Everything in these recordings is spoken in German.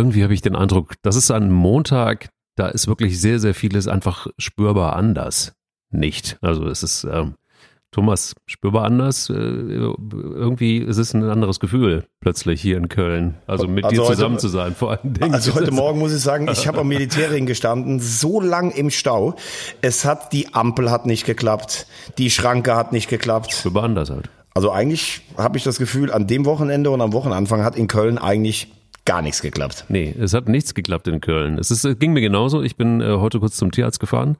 irgendwie habe ich den Eindruck, das ist ein Montag, da ist wirklich sehr, sehr vieles einfach spürbar anders. Nicht. Also es ist, ähm, Thomas, spürbar anders. Äh, irgendwie ist es ein anderes Gefühl plötzlich hier in Köln. Also mit also dir zusammen heute, zu sein, vor allen Dingen. Also heute Morgen muss ich sagen, ich habe am Militärring gestanden, so lang im Stau. Es hat, die Ampel hat nicht geklappt, die Schranke hat nicht geklappt. Spürbar anders halt. Also eigentlich habe ich das Gefühl, an dem Wochenende und am Wochenanfang hat in Köln eigentlich gar nichts geklappt. Nee, es hat nichts geklappt in Köln. Es, ist, es ging mir genauso. Ich bin äh, heute kurz zum Tierarzt gefahren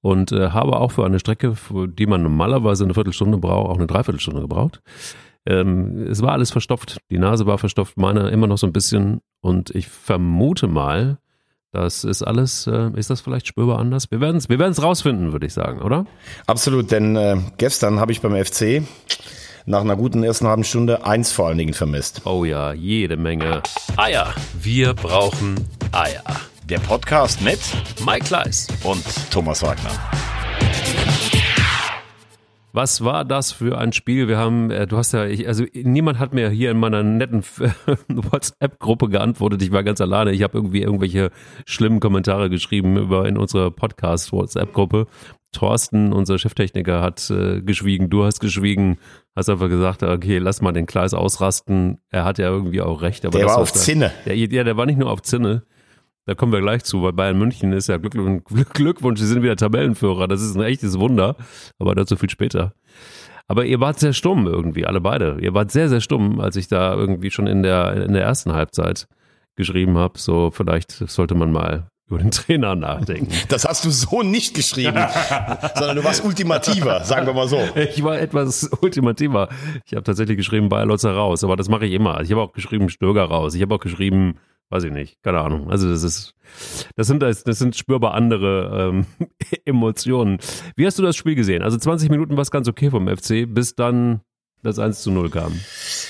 und äh, habe auch für eine Strecke, für die man normalerweise eine Viertelstunde braucht, auch eine Dreiviertelstunde gebraucht. Ähm, es war alles verstopft. Die Nase war verstopft, meine immer noch so ein bisschen. Und ich vermute mal, das ist alles, äh, ist das vielleicht spürbar anders? Wir werden es wir werden's rausfinden, würde ich sagen, oder? Absolut, denn äh, gestern habe ich beim FC nach einer guten ersten halben Stunde eins vor allen Dingen vermisst. Oh ja, jede Menge Eier. Wir brauchen Eier. Der Podcast mit Mike Kleiss und Thomas Wagner. Was war das für ein Spiel? Wir haben, äh, du hast ja, ich, also niemand hat mir hier in meiner netten WhatsApp-Gruppe geantwortet. Ich war ganz alleine. Ich habe irgendwie irgendwelche schlimmen Kommentare geschrieben über in unserer Podcast-WhatsApp-Gruppe. Thorsten, unser Cheftechniker, hat äh, geschwiegen. Du hast geschwiegen. Hast einfach gesagt, okay, lass mal den Kleis ausrasten. Er hat ja irgendwie auch recht. Aber der war auf Zinne. Der, ja, der war nicht nur auf Zinne. Da kommen wir gleich zu, weil Bayern München ist ja Glückwunsch, Glückwunsch, sie sind wieder Tabellenführer. Das ist ein echtes Wunder, aber dazu viel später. Aber ihr wart sehr stumm irgendwie, alle beide. Ihr wart sehr, sehr stumm, als ich da irgendwie schon in der, in der ersten Halbzeit geschrieben habe. So, vielleicht sollte man mal über den Trainer nachdenken. Das hast du so nicht geschrieben, sondern du warst ultimativer, sagen wir mal so. Ich war etwas ultimativer. Ich habe tatsächlich geschrieben Bayer Lotzer raus, aber das mache ich immer. Ich habe auch geschrieben Stöger raus. Ich habe auch geschrieben weiß ich nicht, keine Ahnung. Also das ist, das sind, das sind spürbar andere ähm, Emotionen. Wie hast du das Spiel gesehen? Also 20 Minuten war es ganz okay vom FC, bis dann das 1 zu 0 kam.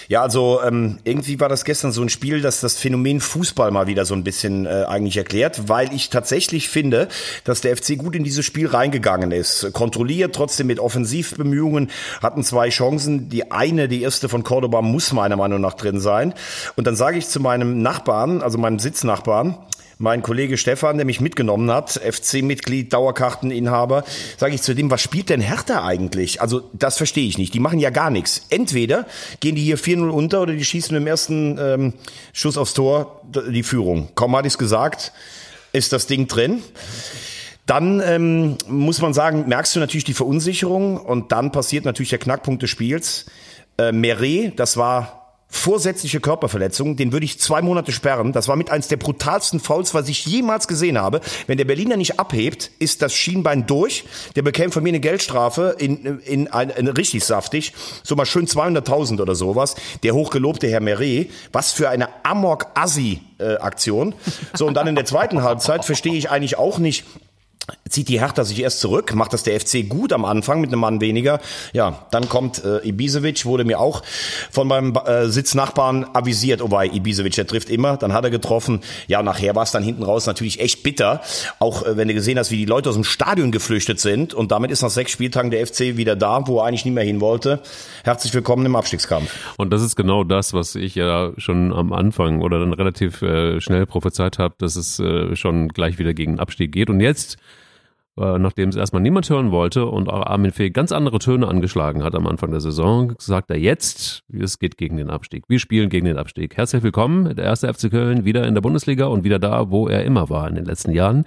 Ja, also ähm, irgendwie war das gestern so ein Spiel, das das Phänomen Fußball mal wieder so ein bisschen äh, eigentlich erklärt, weil ich tatsächlich finde, dass der FC gut in dieses Spiel reingegangen ist. Kontrolliert, trotzdem mit Offensivbemühungen, hatten zwei Chancen. Die eine, die erste von Cordoba, muss meiner Meinung nach drin sein. Und dann sage ich zu meinem Nachbarn, also meinem Sitznachbarn, mein Kollege Stefan, der mich mitgenommen hat, FC-Mitglied, Dauerkarteninhaber, sage ich zu dem, was spielt denn Hertha eigentlich? Also das verstehe ich nicht. Die machen ja gar nichts. Entweder gehen die hier 4-0 unter oder die schießen im ersten ähm, Schuss aufs Tor die Führung. Kaum hatte ich gesagt, ist das Ding drin. Dann ähm, muss man sagen, merkst du natürlich die Verunsicherung und dann passiert natürlich der Knackpunkt des Spiels. Äh, Meret, das war vorsätzliche Körperverletzung, den würde ich zwei Monate sperren. Das war mit eins der brutalsten Fouls, was ich jemals gesehen habe. Wenn der Berliner nicht abhebt, ist das Schienbein durch. Der bekäme von mir eine Geldstrafe in, in, ein, in richtig saftig, so mal schön 200.000 oder sowas. Der hochgelobte Herr Meret, was für eine Amok-Assi-Aktion. So, und dann in der zweiten Halbzeit verstehe ich eigentlich auch nicht, zieht die Hertha sich erst zurück, macht das der FC gut am Anfang mit einem Mann weniger. Ja, dann kommt äh, Ibisevic, wurde mir auch von meinem äh, Sitznachbarn avisiert, wobei Ibisevic, der trifft immer, dann hat er getroffen. Ja, nachher war es dann hinten raus natürlich echt bitter, auch äh, wenn du gesehen hast, wie die Leute aus dem Stadion geflüchtet sind und damit ist nach sechs Spieltagen der FC wieder da, wo er eigentlich nie mehr hin wollte. Herzlich willkommen im Abstiegskampf. Und das ist genau das, was ich ja schon am Anfang oder dann relativ äh, schnell prophezeit habe, dass es äh, schon gleich wieder gegen Abstieg geht und jetzt äh, nachdem es erstmal niemand hören wollte und auch Armin Fee ganz andere Töne angeschlagen hat am Anfang der Saison, sagt er jetzt, es geht gegen den Abstieg. Wir spielen gegen den Abstieg. Herzlich willkommen, der erste FC Köln wieder in der Bundesliga und wieder da, wo er immer war in den letzten Jahren.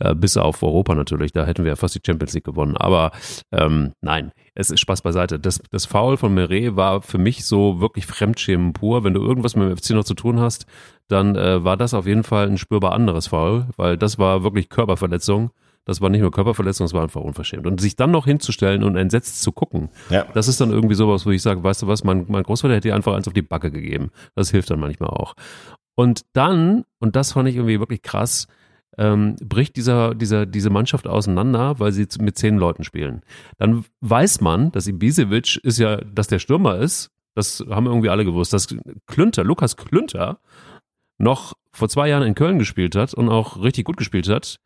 Äh, bis auf Europa natürlich, da hätten wir ja fast die Champions League gewonnen. Aber ähm, nein, es ist Spaß beiseite. Das, das Foul von Meret war für mich so wirklich Fremdschämen pur. Wenn du irgendwas mit dem FC noch zu tun hast, dann äh, war das auf jeden Fall ein spürbar anderes Foul, weil das war wirklich Körperverletzung das war nicht nur Körperverletzung, das war einfach unverschämt. Und sich dann noch hinzustellen und entsetzt zu gucken, ja. das ist dann irgendwie sowas, wo ich sage, weißt du was, mein, mein Großvater hätte dir einfach eins auf die Backe gegeben. Das hilft dann manchmal auch. Und dann, und das fand ich irgendwie wirklich krass, ähm, bricht dieser, dieser, diese Mannschaft auseinander, weil sie mit zehn Leuten spielen. Dann weiß man, dass Ibisevic ist ja, dass der Stürmer ist, das haben irgendwie alle gewusst, dass Klünter, Lukas Klünter, noch vor zwei Jahren in Köln gespielt hat und auch richtig gut gespielt hat,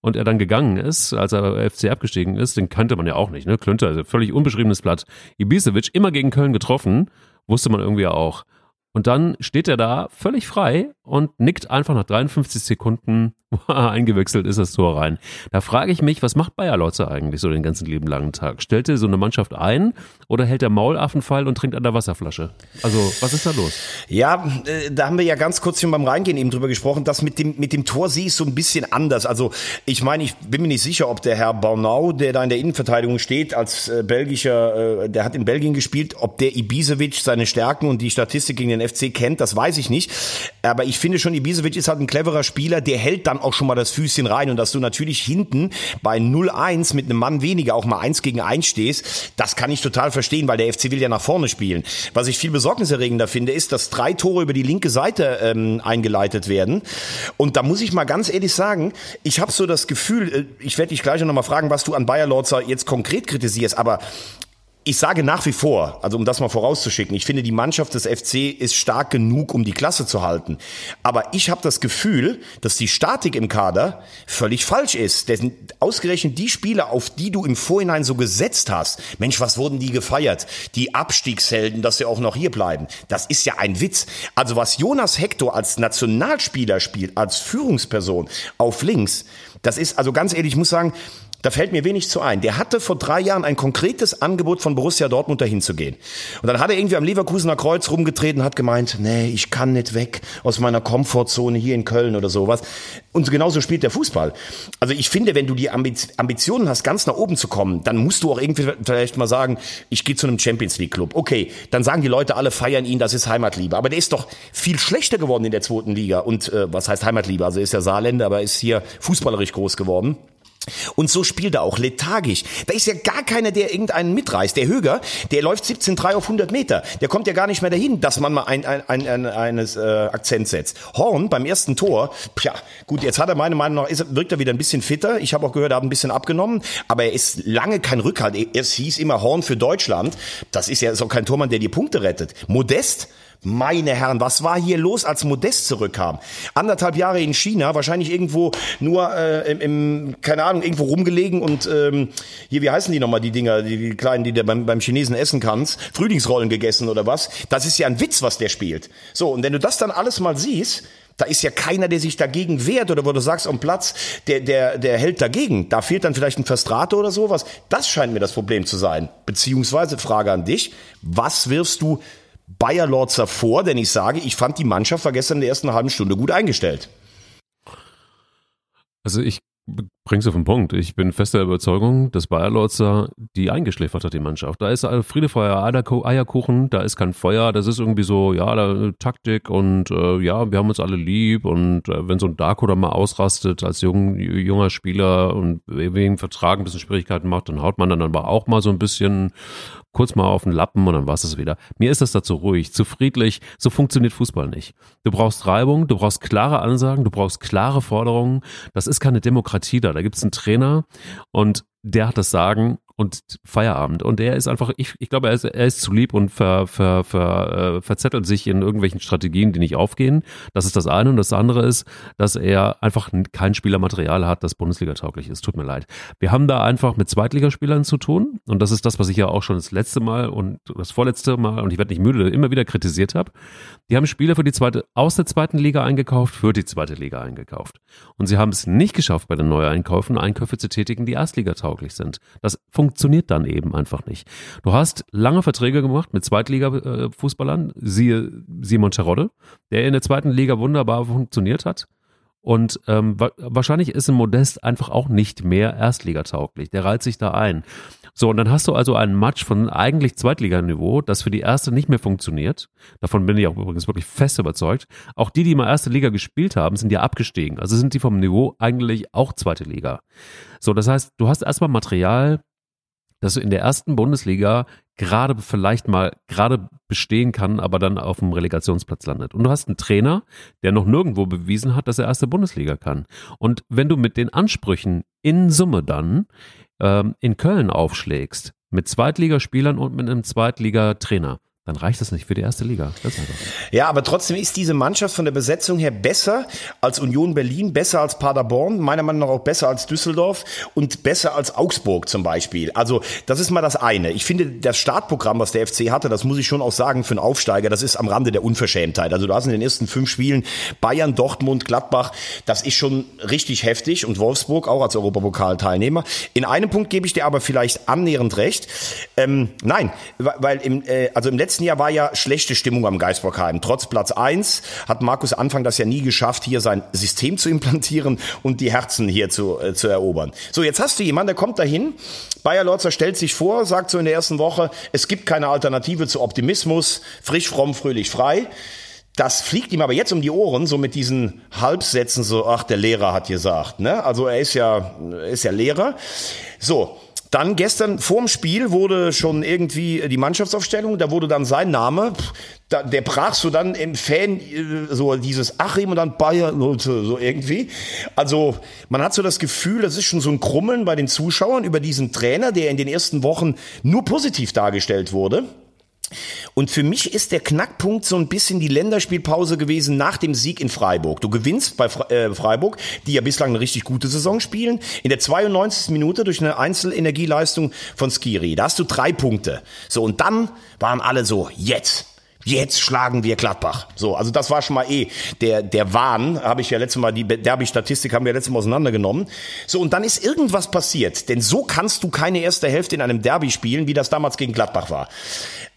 und er dann gegangen ist, als er FC abgestiegen ist, den kannte man ja auch nicht, ne? Klünter, also völlig unbeschriebenes Blatt. Ibisevic immer gegen Köln getroffen, wusste man irgendwie auch. Und dann steht er da völlig frei und nickt einfach nach 53 Sekunden eingewechselt ist das Tor rein. Da frage ich mich, was macht Bayer Lotzer eigentlich so den ganzen lieben langen Tag? Stellt er so eine Mannschaft ein oder hält er Maulaffenfall und trinkt an der Wasserflasche? Also, was ist da los? Ja, äh, da haben wir ja ganz kurz schon beim Reingehen eben drüber gesprochen, dass mit dem, mit dem Tor sehe ich so ein bisschen anders. Also, ich meine, ich bin mir nicht sicher, ob der Herr Bornau, der da in der Innenverteidigung steht, als äh, belgischer, äh, der hat in Belgien gespielt, ob der Ibisevic seine Stärken und die Statistik gegen den FC kennt, das weiß ich nicht. Aber ich finde schon, Ibisevic ist halt ein cleverer Spieler, der hält dann auch schon mal das Füßchen rein und dass du natürlich hinten bei 0-1 mit einem Mann weniger auch mal eins gegen eins stehst, das kann ich total verstehen, weil der FC will ja nach vorne spielen. Was ich viel besorgniserregender finde, ist, dass drei Tore über die linke Seite ähm, eingeleitet werden. Und da muss ich mal ganz ehrlich sagen, ich habe so das Gefühl, äh, ich werde dich gleich noch mal fragen, was du an Bayer Lorzer jetzt konkret kritisierst, aber ich sage nach wie vor, also um das mal vorauszuschicken, ich finde, die Mannschaft des FC ist stark genug, um die Klasse zu halten. Aber ich habe das Gefühl, dass die Statik im Kader völlig falsch ist. Denn ausgerechnet die Spieler, auf die du im Vorhinein so gesetzt hast, Mensch, was wurden die gefeiert? Die Abstiegshelden, dass sie auch noch hier bleiben. Das ist ja ein Witz. Also was Jonas Hector als Nationalspieler spielt, als Führungsperson auf links, das ist, also ganz ehrlich, ich muss sagen, da fällt mir wenig zu ein. Der hatte vor drei Jahren ein konkretes Angebot von Borussia Dortmund dahin zu gehen. Und dann hat er irgendwie am Leverkusener Kreuz rumgetreten, hat gemeint, nee, ich kann nicht weg aus meiner Komfortzone hier in Köln oder sowas. Und genauso spielt der Fußball. Also ich finde, wenn du die Ambitionen hast, ganz nach oben zu kommen, dann musst du auch irgendwie vielleicht mal sagen, ich gehe zu einem Champions League Club. Okay, dann sagen die Leute alle, feiern ihn, das ist Heimatliebe. Aber der ist doch viel schlechter geworden in der zweiten Liga. Und äh, was heißt Heimatliebe? Also ist ja Saarländer, aber ist hier fußballerisch groß geworden. Und so spielt er auch lethargisch. Da ist ja gar keiner, der irgendeinen mitreißt. Der Höger, der läuft 17,3 auf 100 Meter. Der kommt ja gar nicht mehr dahin, dass man mal ein, ein, ein, ein eines äh, Akzent setzt. Horn beim ersten Tor, ja gut, jetzt hat er meiner Meinung nach, ist, wirkt er wieder ein bisschen fitter. Ich habe auch gehört, er hat ein bisschen abgenommen, aber er ist lange kein Rückhalt. Es hieß immer Horn für Deutschland. Das ist ja so kein Tormann, der die Punkte rettet. Modest, meine Herren, was war hier los, als Modest zurückkam? Anderthalb Jahre in China, wahrscheinlich irgendwo nur äh, im, im, keine Ahnung, irgendwo rumgelegen und ähm, hier, wie heißen die nochmal, die Dinger, die, die kleinen, die du beim, beim Chinesen essen kannst, Frühlingsrollen gegessen oder was? Das ist ja ein Witz, was der spielt. So, und wenn du das dann alles mal siehst, da ist ja keiner, der sich dagegen wehrt oder wo du sagst, am Platz, der, der, der hält dagegen. Da fehlt dann vielleicht ein Verstrato oder sowas. Das scheint mir das Problem zu sein. Beziehungsweise Frage an dich, was wirfst du Bayer Lorzer vor, denn ich sage, ich fand die Mannschaft war gestern in der ersten halben Stunde gut eingestellt. Also ich bring's auf den Punkt. Ich bin fester Überzeugung, dass Bayer Lorzer die eingeschläfert hat, die Mannschaft. Da ist Friedefeuer Eierkuchen, da ist kein Feuer, das ist irgendwie so, ja, da, Taktik und äh, ja, wir haben uns alle lieb und äh, wenn so ein Darko da mal ausrastet als jung, junger Spieler und wegen Vertrag ein bisschen Schwierigkeiten macht, dann haut man dann aber auch mal so ein bisschen kurz mal auf den Lappen und dann war es wieder. Mir ist das dazu ruhig, zu friedlich. So funktioniert Fußball nicht. Du brauchst Reibung, du brauchst klare Ansagen, du brauchst klare Forderungen. Das ist keine Demokratie da. Da gibt es einen Trainer und der hat das Sagen und Feierabend. Und er ist einfach, ich, ich glaube, er ist, er ist zu lieb und ver, ver, ver, äh, verzettelt sich in irgendwelchen Strategien, die nicht aufgehen. Das ist das eine. Und das andere ist, dass er einfach kein Spielermaterial hat, das Bundesliga-tauglich ist. Tut mir leid. Wir haben da einfach mit Zweitligaspielern zu tun. Und das ist das, was ich ja auch schon das letzte Mal und das vorletzte Mal, und ich werde nicht müde, immer wieder kritisiert habe. Die haben Spieler für die zweite, aus der zweiten Liga eingekauft, für die zweite Liga eingekauft. Und sie haben es nicht geschafft, bei den Neueinkäufen Einkäufe zu tätigen, die Erstliga-tauglich sind. Das funktioniert dann eben einfach nicht. Du hast lange Verträge gemacht mit Zweitliga-Fußballern, siehe Simon Terodde, der in der zweiten Liga wunderbar funktioniert hat. Und ähm, wahrscheinlich ist ein Modest einfach auch nicht mehr Erstligatauglich. Der reiht sich da ein. So, und dann hast du also einen Match von eigentlich Zweitliganiveau, das für die erste nicht mehr funktioniert. Davon bin ich auch übrigens wirklich fest überzeugt. Auch die, die mal erste Liga gespielt haben, sind ja abgestiegen. Also sind die vom Niveau eigentlich auch zweite Liga. So, das heißt, du hast erstmal Material, das du in der ersten Bundesliga gerade vielleicht mal gerade bestehen kann, aber dann auf dem Relegationsplatz landet. Und du hast einen Trainer, der noch nirgendwo bewiesen hat, dass er erste Bundesliga kann. Und wenn du mit den Ansprüchen in Summe dann ähm, in Köln aufschlägst, mit Zweitligaspielern und mit einem Zweitligatrainer, dann reicht das nicht für die erste Liga. Ja, aber trotzdem ist diese Mannschaft von der Besetzung her besser als Union Berlin, besser als Paderborn, meiner Meinung nach auch besser als Düsseldorf und besser als Augsburg zum Beispiel. Also das ist mal das eine. Ich finde, das Startprogramm, was der FC hatte, das muss ich schon auch sagen, für einen Aufsteiger, das ist am Rande der Unverschämtheit. Also du hast in den ersten fünf Spielen Bayern, Dortmund, Gladbach, das ist schon richtig heftig und Wolfsburg auch als Europapokalteilnehmer. In einem Punkt gebe ich dir aber vielleicht annähernd recht. Ähm, nein, weil im, äh, also im letzten Jahr war ja schlechte Stimmung am Geisbockheim. Trotz Platz eins hat Markus Anfang das ja nie geschafft, hier sein System zu implantieren und die Herzen hier zu, äh, zu erobern. So, jetzt hast du jemanden, der kommt dahin. Bayer Lorzer stellt sich vor, sagt so in der ersten Woche, es gibt keine Alternative zu Optimismus, frisch, fromm, fröhlich, frei. Das fliegt ihm aber jetzt um die Ohren, so mit diesen Halbsätzen, so, ach, der Lehrer hat gesagt, ne? Also er ist ja, ist ja Lehrer. So. Dann gestern vorm Spiel wurde schon irgendwie die Mannschaftsaufstellung, da wurde dann sein Name, da, der brach so dann im Fan äh, so dieses Achim und dann Bayer so irgendwie. Also man hat so das Gefühl, das ist schon so ein Krummeln bei den Zuschauern über diesen Trainer, der in den ersten Wochen nur positiv dargestellt wurde. Und für mich ist der Knackpunkt so ein bisschen die Länderspielpause gewesen nach dem Sieg in Freiburg. Du gewinnst bei äh, Freiburg, die ja bislang eine richtig gute Saison spielen, in der 92. Minute durch eine Einzelenergieleistung von Skiri. Da hast du drei Punkte. So, und dann waren alle so, jetzt, Jetzt schlagen wir Gladbach. So, also das war schon mal eh der der Wahn, habe ich ja letztes Mal die Derby-Statistik haben wir letztes Mal auseinandergenommen. So und dann ist irgendwas passiert, denn so kannst du keine erste Hälfte in einem Derby spielen, wie das damals gegen Gladbach war.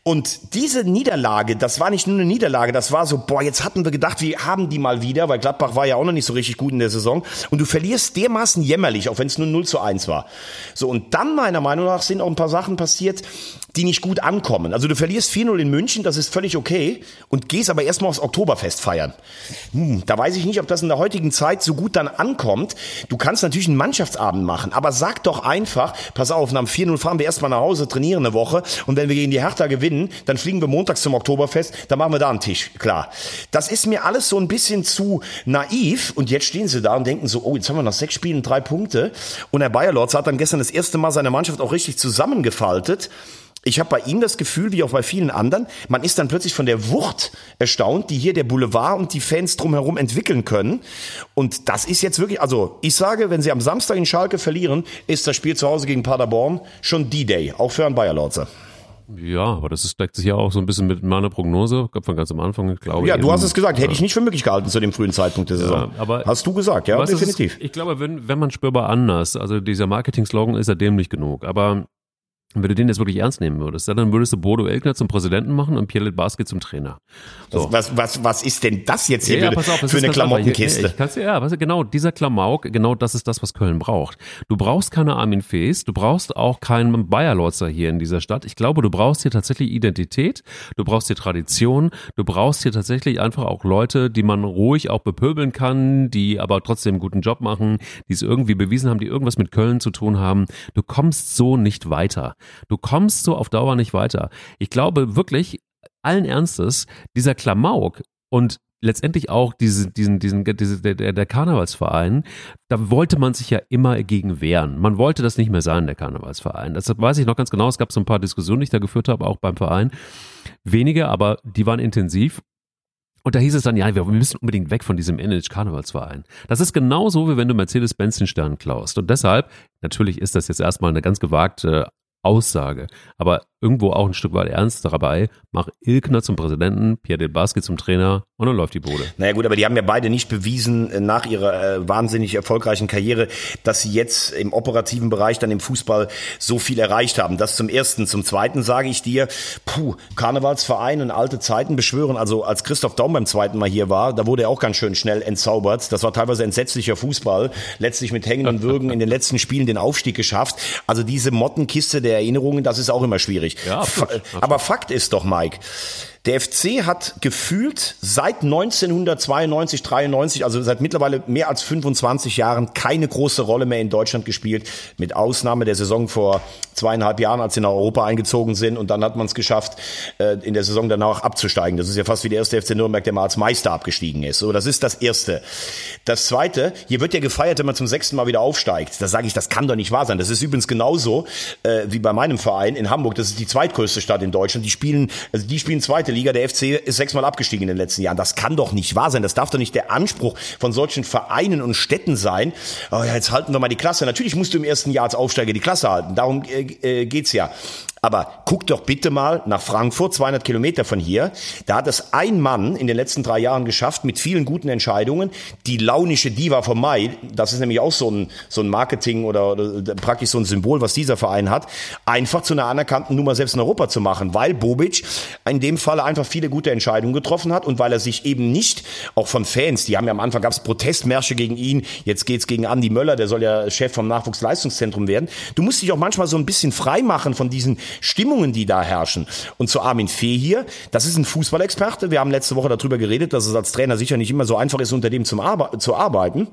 Und diese Niederlage, das war nicht nur eine Niederlage, das war so, boah, jetzt hatten wir gedacht, wir haben die mal wieder, weil Gladbach war ja auch noch nicht so richtig gut in der Saison. Und du verlierst dermaßen jämmerlich, auch wenn es nur 0 zu 1 war. So, und dann meiner Meinung nach sind auch ein paar Sachen passiert, die nicht gut ankommen. Also du verlierst 4-0 in München, das ist völlig okay, und gehst aber erstmal aufs Oktoberfest feiern. Hm, da weiß ich nicht, ob das in der heutigen Zeit so gut dann ankommt. Du kannst natürlich einen Mannschaftsabend machen, aber sag doch einfach, pass auf, nach dem 4-0 fahren wir erstmal nach Hause, trainieren eine Woche, und wenn wir gegen die Hertha gewinnen, dann fliegen wir montags zum Oktoberfest, dann machen wir da einen Tisch, klar. Das ist mir alles so ein bisschen zu naiv, und jetzt stehen sie da und denken so, oh, jetzt haben wir nach sechs Spielen drei Punkte, und Herr Bayerlorz hat dann gestern das erste Mal seine Mannschaft auch richtig zusammengefaltet, ich habe bei ihm das Gefühl, wie auch bei vielen anderen, man ist dann plötzlich von der Wucht erstaunt, die hier der Boulevard und die Fans drumherum entwickeln können. Und das ist jetzt wirklich, also ich sage, wenn sie am Samstag in Schalke verlieren, ist das Spiel zu Hause gegen Paderborn schon D-Day, auch für einen Bayer-Lorzer. Ja, aber das ist, deckt sich ja auch so ein bisschen mit meiner Prognose, von ganz am Anfang, glaube ich. Ja, du hast es gesagt, hätte ich nicht für möglich gehalten zu dem frühen Zeitpunkt der Saison. Ja, aber hast du gesagt, ja, definitiv. Ist, ich glaube, wenn, wenn man spürbar anders, also dieser Marketing-Slogan ist ja dämlich genug, aber wenn du den jetzt wirklich ernst nehmen würdest, dann würdest du Bodo Elkner zum Präsidenten machen und Pierre Barski zum Trainer. So. Was, was, was ist denn das jetzt hier ja, für, auf, für eine Klamottenkiste? Ich, ich ja, weißt du, genau, dieser Klamauk, genau das ist das, was Köln braucht. Du brauchst keine Armin Fees, du brauchst auch keinen Bayerlotzer hier in dieser Stadt. Ich glaube, du brauchst hier tatsächlich Identität, du brauchst hier Tradition, du brauchst hier tatsächlich einfach auch Leute, die man ruhig auch bepöbeln kann, die aber trotzdem einen guten Job machen, die es irgendwie bewiesen haben, die irgendwas mit Köln zu tun haben. Du kommst so nicht weiter. Du kommst so auf Dauer nicht weiter. Ich glaube wirklich, allen Ernstes, dieser Klamauk und letztendlich auch diese, diesen, diesen, diese, der, der Karnevalsverein, da wollte man sich ja immer gegen wehren. Man wollte das nicht mehr sein, der Karnevalsverein. Das weiß ich noch ganz genau. Es gab so ein paar Diskussionen, die ich da geführt habe, auch beim Verein. Wenige, aber die waren intensiv. Und da hieß es dann, ja, wir müssen unbedingt weg von diesem Image Karnevalsverein. Das ist genauso, wie wenn du Mercedes-Benz den Stern klaust. Und deshalb, natürlich ist das jetzt erstmal eine ganz gewagte Aussage. Aber irgendwo auch ein Stück weit ernst dabei. Mach Ilkner zum Präsidenten, Pierre Del Basque zum Trainer und dann läuft die Bude. Naja gut, aber die haben ja beide nicht bewiesen äh, nach ihrer äh, wahnsinnig erfolgreichen Karriere, dass sie jetzt im operativen Bereich dann im Fußball so viel erreicht haben. Das zum Ersten. Zum Zweiten sage ich dir, puh, Karnevalsverein und alte Zeiten beschwören. Also als Christoph Daum beim zweiten Mal hier war, da wurde er auch ganz schön schnell entzaubert. Das war teilweise entsetzlicher Fußball. Letztlich mit hängenden Würgen in den letzten Spielen den Aufstieg geschafft. Also diese Mottenkiste der Erinnerungen, das ist auch immer schwierig. Ja, absolut, Aber Fakt ist doch, Mike, der FC hat gefühlt seit 1992, 93, also seit mittlerweile mehr als 25 Jahren keine große Rolle mehr in Deutschland gespielt, mit Ausnahme der Saison vor zweieinhalb Jahren, als sie nach Europa eingezogen sind. Und dann hat man es geschafft, äh, in der Saison danach abzusteigen. Das ist ja fast wie der erste FC Nürnberg, der mal als Meister abgestiegen ist. So, das ist das Erste. Das Zweite, hier wird ja gefeiert, wenn man zum sechsten Mal wieder aufsteigt. Da sage ich, das kann doch nicht wahr sein. Das ist übrigens genauso äh, wie bei meinem Verein in Hamburg. Das ist die zweitgrößte Stadt in Deutschland. Die spielen, also die spielen zweite Liga. Der FC ist sechsmal abgestiegen in den letzten Jahren. Das kann doch nicht wahr sein. Das darf doch nicht der Anspruch von solchen Vereinen und Städten sein. Oh ja, jetzt halten wir mal die Klasse. Natürlich musst du im ersten Jahr als Aufsteiger die Klasse halten. Darum äh, äh geht's ja. Aber guck doch bitte mal nach Frankfurt, 200 Kilometer von hier. Da hat es ein Mann in den letzten drei Jahren geschafft, mit vielen guten Entscheidungen, die launische Diva vom Mai, das ist nämlich auch so ein, so ein Marketing oder, oder praktisch so ein Symbol, was dieser Verein hat, einfach zu einer anerkannten Nummer selbst in Europa zu machen, weil Bobic in dem Falle einfach viele gute Entscheidungen getroffen hat und weil er sich eben nicht, auch von Fans, die haben ja am Anfang gab es Protestmärsche gegen ihn, jetzt geht's gegen Andi Möller, der soll ja Chef vom Nachwuchsleistungszentrum werden. Du musst dich auch manchmal so ein bisschen frei machen von diesen Stimmungen, die da herrschen. Und zu Armin Fee hier, das ist ein Fußballexperte. Wir haben letzte Woche darüber geredet, dass es als Trainer sicher nicht immer so einfach ist, unter dem zum Arbe zu arbeiten.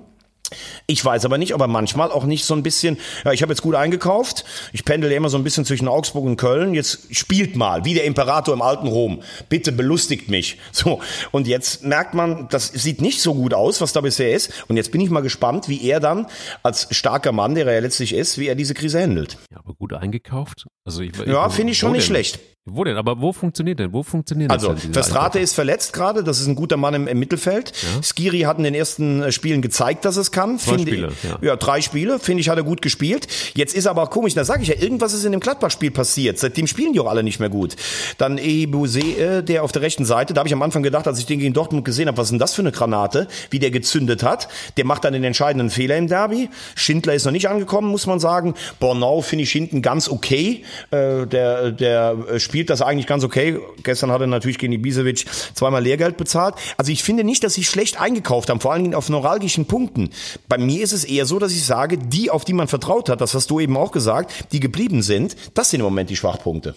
Ich weiß aber nicht, ob er manchmal auch nicht so ein bisschen, ja, ich habe jetzt gut eingekauft, ich pendel immer so ein bisschen zwischen Augsburg und Köln, jetzt spielt mal, wie der Imperator im alten Rom, bitte belustigt mich. So, und jetzt merkt man, das sieht nicht so gut aus, was da bisher ist, und jetzt bin ich mal gespannt, wie er dann als starker Mann, der er ja letztlich ist, wie er diese Krise handelt. Ja, aber gut eingekauft? Also ich, ja, finde ich schon nicht schlecht. Wo denn? Aber wo funktioniert denn? Wo funktioniert also, das? Also, Verstrate ist verletzt gerade. Das ist ein guter Mann im, im Mittelfeld. Ja. Skiri hat in den ersten äh, Spielen gezeigt, dass es kann. Zwei Spiele, ja. ja. drei Spiele. Finde ich, hat er gut gespielt. Jetzt ist aber auch komisch. Da sage ich ja, irgendwas ist in dem Gladbach-Spiel passiert. Seitdem spielen die auch alle nicht mehr gut. Dann Ebuse, der auf der rechten Seite. Da habe ich am Anfang gedacht, als ich den gegen Dortmund gesehen habe, was ist denn das für eine Granate? Wie der gezündet hat. Der macht dann den entscheidenden Fehler im Derby. Schindler ist noch nicht angekommen, muss man sagen. Bornau finde ich hinten ganz okay. Äh, der, der äh, spielt das eigentlich ganz okay gestern hat er natürlich gegen Ibisevic zweimal Lehrgeld bezahlt. Also ich finde nicht, dass sie schlecht eingekauft haben, vor allen Dingen auf neuralgischen Punkten. Bei mir ist es eher so, dass ich sage, die, auf die man vertraut hat, das hast du eben auch gesagt, die geblieben sind, das sind im Moment die Schwachpunkte.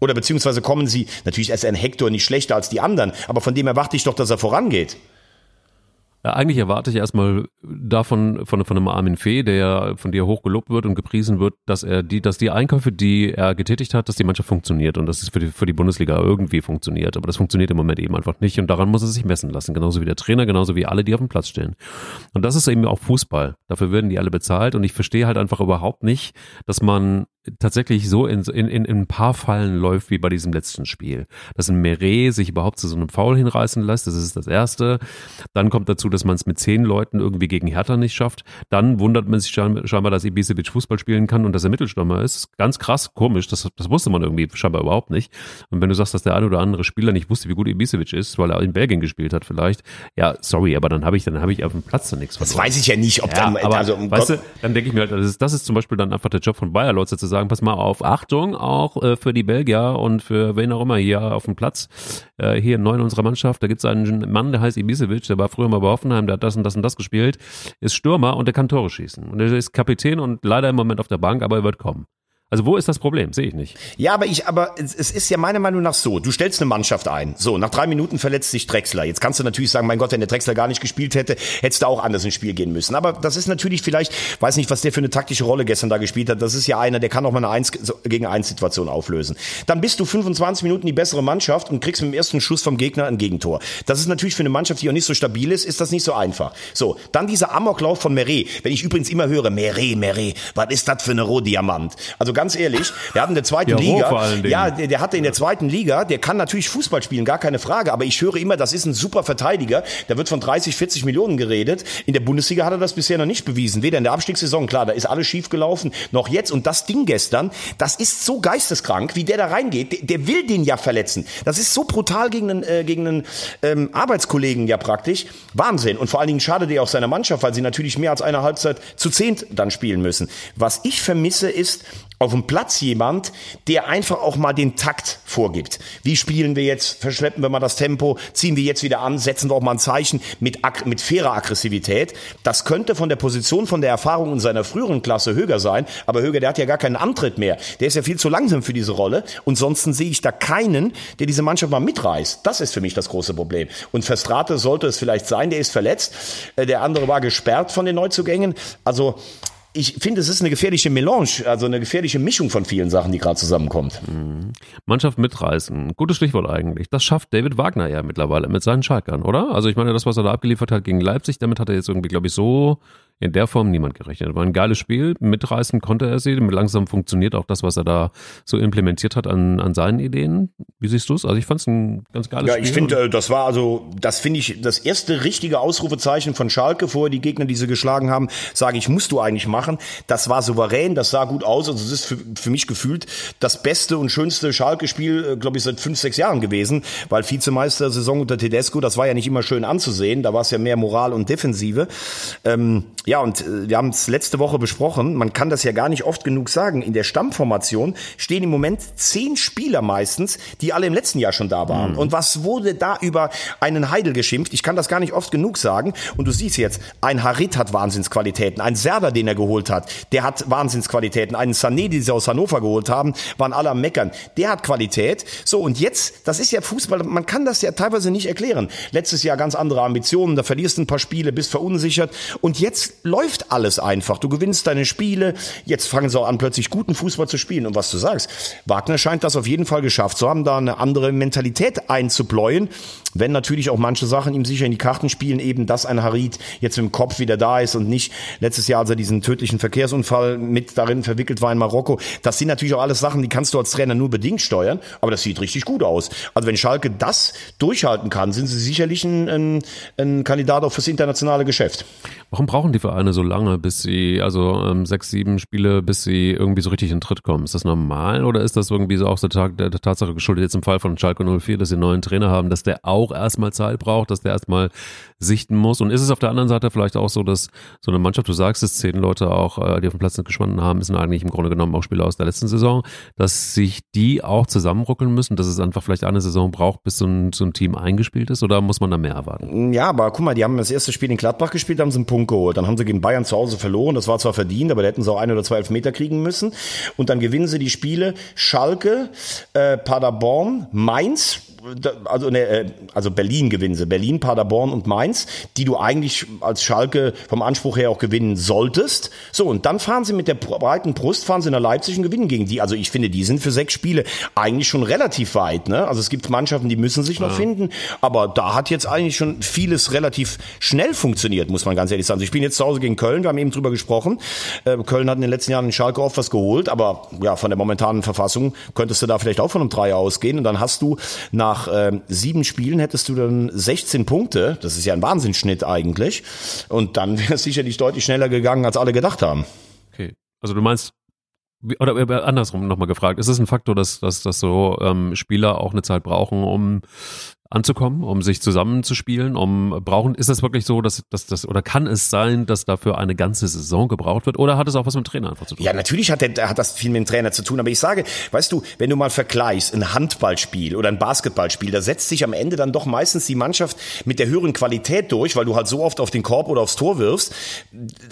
Oder beziehungsweise kommen sie, natürlich ist ein Hector nicht schlechter als die anderen, aber von dem erwarte ich doch, dass er vorangeht. Eigentlich erwarte ich erstmal davon, von, von einem Armin Fee, der von dir hochgelobt wird und gepriesen wird, dass er die, dass die Einkäufe, die er getätigt hat, dass die Mannschaft funktioniert und dass es für die, für die Bundesliga irgendwie funktioniert. Aber das funktioniert im Moment eben einfach nicht und daran muss er sich messen lassen. Genauso wie der Trainer, genauso wie alle, die auf dem Platz stehen. Und das ist eben auch Fußball. Dafür werden die alle bezahlt und ich verstehe halt einfach überhaupt nicht, dass man tatsächlich so in, in, in ein paar Fallen läuft wie bei diesem letzten Spiel. Dass ein Meret sich überhaupt zu so einem Foul hinreißen lässt, das ist das Erste. Dann kommt dazu, dass man es mit zehn Leuten irgendwie gegen Hertha nicht schafft. Dann wundert man sich scheinbar, dass Ibisevic Fußball spielen kann und dass er Mittelstürmer ist. Ganz krass, komisch, das, das wusste man irgendwie scheinbar überhaupt nicht. Und wenn du sagst, dass der eine oder andere Spieler nicht wusste, wie gut Ibisevic ist, weil er in Belgien gespielt hat vielleicht, ja, sorry, aber dann habe ich, dann habe ich auf dem Platz dann nichts verloren. Das weiß ich ja nicht, ob ja, dann, aber, also um weißt Gott. du, dann denke ich mir halt, das ist, das ist zum Beispiel dann einfach der Job von Bayer Leute zu sagen, pass mal auf, Achtung, auch äh, für die Belgier und für wen auch immer hier auf dem Platz, äh, hier neu in unserer Mannschaft, da gibt es einen Mann, der heißt Ibisevic, der war früher mal bei Hoffenheim, der hat das und das und das gespielt, ist Stürmer und der kann Tore schießen. Und er ist Kapitän und leider im Moment auf der Bank, aber er wird kommen. Also wo ist das Problem? Sehe ich nicht. Ja, aber ich, aber es, ist ja meiner Meinung nach so. Du stellst eine Mannschaft ein. So, nach drei Minuten verletzt sich Drexler. Jetzt kannst du natürlich sagen, mein Gott, wenn der Drexler gar nicht gespielt hätte, hättest du auch anders ins Spiel gehen müssen. Aber das ist natürlich vielleicht, weiß nicht, was der für eine taktische Rolle gestern da gespielt hat. Das ist ja einer, der kann auch mal eine 1 gegen 1 Situation auflösen. Dann bist du 25 Minuten die bessere Mannschaft und kriegst mit dem ersten Schuss vom Gegner ein Gegentor. Das ist natürlich für eine Mannschaft, die auch nicht so stabil ist, ist das nicht so einfach. So, dann dieser Amoklauf von Meret. Wenn ich übrigens immer höre, Meret, Meret, was ist das für eine Rohdiamant? Also ganz ehrlich, der hat in der zweiten ja, Liga, ja, der, der hatte in der zweiten Liga, der kann natürlich Fußball spielen, gar keine Frage, aber ich höre immer, das ist ein super Verteidiger, da wird von 30, 40 Millionen geredet. In der Bundesliga hat er das bisher noch nicht bewiesen, weder in der Abstiegssaison, klar, da ist alles schief gelaufen, noch jetzt und das Ding gestern, das ist so geisteskrank, wie der da reingeht, der, der will den ja verletzen. Das ist so brutal gegen einen, äh, gegen einen ähm, Arbeitskollegen ja praktisch. Wahnsinn. Und vor allen Dingen schade der auch seiner Mannschaft, weil sie natürlich mehr als eine Halbzeit zu zehnt dann spielen müssen. Was ich vermisse ist, auf dem Platz jemand, der einfach auch mal den Takt vorgibt. Wie spielen wir jetzt? Verschleppen wir mal das Tempo? Ziehen wir jetzt wieder an? Setzen wir auch mal ein Zeichen mit, mit fairer Aggressivität? Das könnte von der Position, von der Erfahrung in seiner früheren Klasse Höger sein. Aber Höger, der hat ja gar keinen Antritt mehr. Der ist ja viel zu langsam für diese Rolle. Und sonst sehe ich da keinen, der diese Mannschaft mal mitreißt. Das ist für mich das große Problem. Und Verstrate sollte es vielleicht sein. Der ist verletzt. Äh, der andere war gesperrt von den Neuzugängen. Also, ich finde, es ist eine gefährliche Melange, also eine gefährliche Mischung von vielen Sachen, die gerade zusammenkommt. Mannschaft mitreißen, gutes Stichwort eigentlich. Das schafft David Wagner ja mittlerweile mit seinen Schalkern, oder? Also ich meine, das, was er da abgeliefert hat gegen Leipzig, damit hat er jetzt irgendwie, glaube ich, so in der Form niemand gerechnet. War ein geiles Spiel, mitreißen konnte er sie, langsam funktioniert auch das, was er da so implementiert hat an, an seinen Ideen. Wie siehst du es? Also ich fand es ein ganz geiles ja, Spiel. Ja, ich finde, äh, das war also, das finde ich, das erste richtige Ausrufezeichen von Schalke, vorher die Gegner, die sie geschlagen haben, sage ich, musst du eigentlich machen. Das war souverän, das sah gut aus. Also es ist für, für mich gefühlt das beste und schönste Schalke-Spiel, äh, glaube ich, seit fünf, sechs Jahren gewesen, weil Vizemeister-Saison unter Tedesco, das war ja nicht immer schön anzusehen, da war es ja mehr Moral und Defensive. Ähm, ja, und äh, wir haben es letzte Woche besprochen. Man kann das ja gar nicht oft genug sagen. In der Stammformation stehen im Moment zehn Spieler meistens, die alle im letzten Jahr schon da waren. Mhm. Und was wurde da über einen Heidel geschimpft? Ich kann das gar nicht oft genug sagen. Und du siehst jetzt, ein Harit hat Wahnsinnsqualitäten. Ein Serda, den er geholt hat, der hat Wahnsinnsqualitäten. Einen Sané, die sie aus Hannover geholt haben, waren alle am Meckern. Der hat Qualität. So, und jetzt, das ist ja Fußball, man kann das ja teilweise nicht erklären. Letztes Jahr ganz andere Ambitionen, da verlierst du ein paar Spiele, bist verunsichert. Und jetzt läuft alles einfach. Du gewinnst deine Spiele. Jetzt fangen sie auch an, plötzlich guten Fußball zu spielen. Und was du sagst, Wagner scheint das auf jeden Fall geschafft zu haben, da eine andere Mentalität einzupläuen. Wenn natürlich auch manche Sachen ihm sicher in die Karten spielen, eben, dass ein Harid jetzt im Kopf wieder da ist und nicht letztes Jahr, als er diesen tödlichen Verkehrsunfall mit darin verwickelt war in Marokko. Das sind natürlich auch alles Sachen, die kannst du als Trainer nur bedingt steuern. Aber das sieht richtig gut aus. Also wenn Schalke das durchhalten kann, sind sie sicherlich ein, ein, ein Kandidat auch fürs internationale Geschäft. Warum brauchen die Vereine so lange, bis sie, also ähm, sechs, sieben Spiele, bis sie irgendwie so richtig in den Tritt kommen? Ist das normal oder ist das irgendwie so auch der, Tag, der, der Tatsache geschuldet, jetzt im Fall von Schalke 04, dass sie einen neuen Trainer haben, dass der auch erstmal Zeit braucht, dass der erstmal sichten muss? Und ist es auf der anderen Seite vielleicht auch so, dass so eine Mannschaft, du sagst es, zehn Leute auch, äh, die auf dem Platz nicht geschwanden haben, sind eigentlich im Grunde genommen auch Spieler aus der letzten Saison, dass sich die auch zusammenruckeln müssen, dass es einfach vielleicht eine Saison braucht, bis so ein, so ein Team eingespielt ist oder muss man da mehr erwarten? Ja, aber guck mal, die haben das erste Spiel in Gladbach gespielt, haben sie einen Punkt geholt. Dann haben sie gegen Bayern zu Hause verloren. Das war zwar verdient, aber da hätten sie auch ein oder zwei Elfmeter kriegen müssen. Und dann gewinnen sie die Spiele Schalke, äh, Paderborn, Mainz, also, ne, also Berlin gewinnen sie, Berlin, Paderborn und Mainz, die du eigentlich als Schalke vom Anspruch her auch gewinnen solltest. So, und dann fahren sie mit der breiten Brust, fahren sie nach Leipzig und gewinnen gegen die. Also ich finde, die sind für sechs Spiele eigentlich schon relativ weit. Ne? Also es gibt Mannschaften, die müssen sich noch ja. finden, aber da hat jetzt eigentlich schon vieles relativ schnell funktioniert, muss man ganz ehrlich sagen. Sie spielen jetzt zu Hause gegen Köln, wir haben eben drüber gesprochen. Äh, Köln hat in den letzten Jahren in Schalke oft was geholt, aber ja, von der momentanen Verfassung könntest du da vielleicht auch von einem Dreier ausgehen und dann hast du nach nach äh, sieben Spielen hättest du dann 16 Punkte. Das ist ja ein Wahnsinnsschnitt eigentlich. Und dann wäre es sicherlich deutlich schneller gegangen, als alle gedacht haben. Okay. Also du meinst, oder äh, andersrum nochmal gefragt, ist es ein Faktor, dass, dass, dass so ähm, Spieler auch eine Zeit brauchen, um anzukommen, um sich zusammenzuspielen, um brauchen, ist das wirklich so, dass, dass das, oder kann es sein, dass dafür eine ganze Saison gebraucht wird, oder hat es auch was mit dem Trainer einfach zu tun? Ja, natürlich hat, der, hat das viel mit dem Trainer zu tun, aber ich sage, weißt du, wenn du mal vergleichst, ein Handballspiel oder ein Basketballspiel, da setzt sich am Ende dann doch meistens die Mannschaft mit der höheren Qualität durch, weil du halt so oft auf den Korb oder aufs Tor wirfst,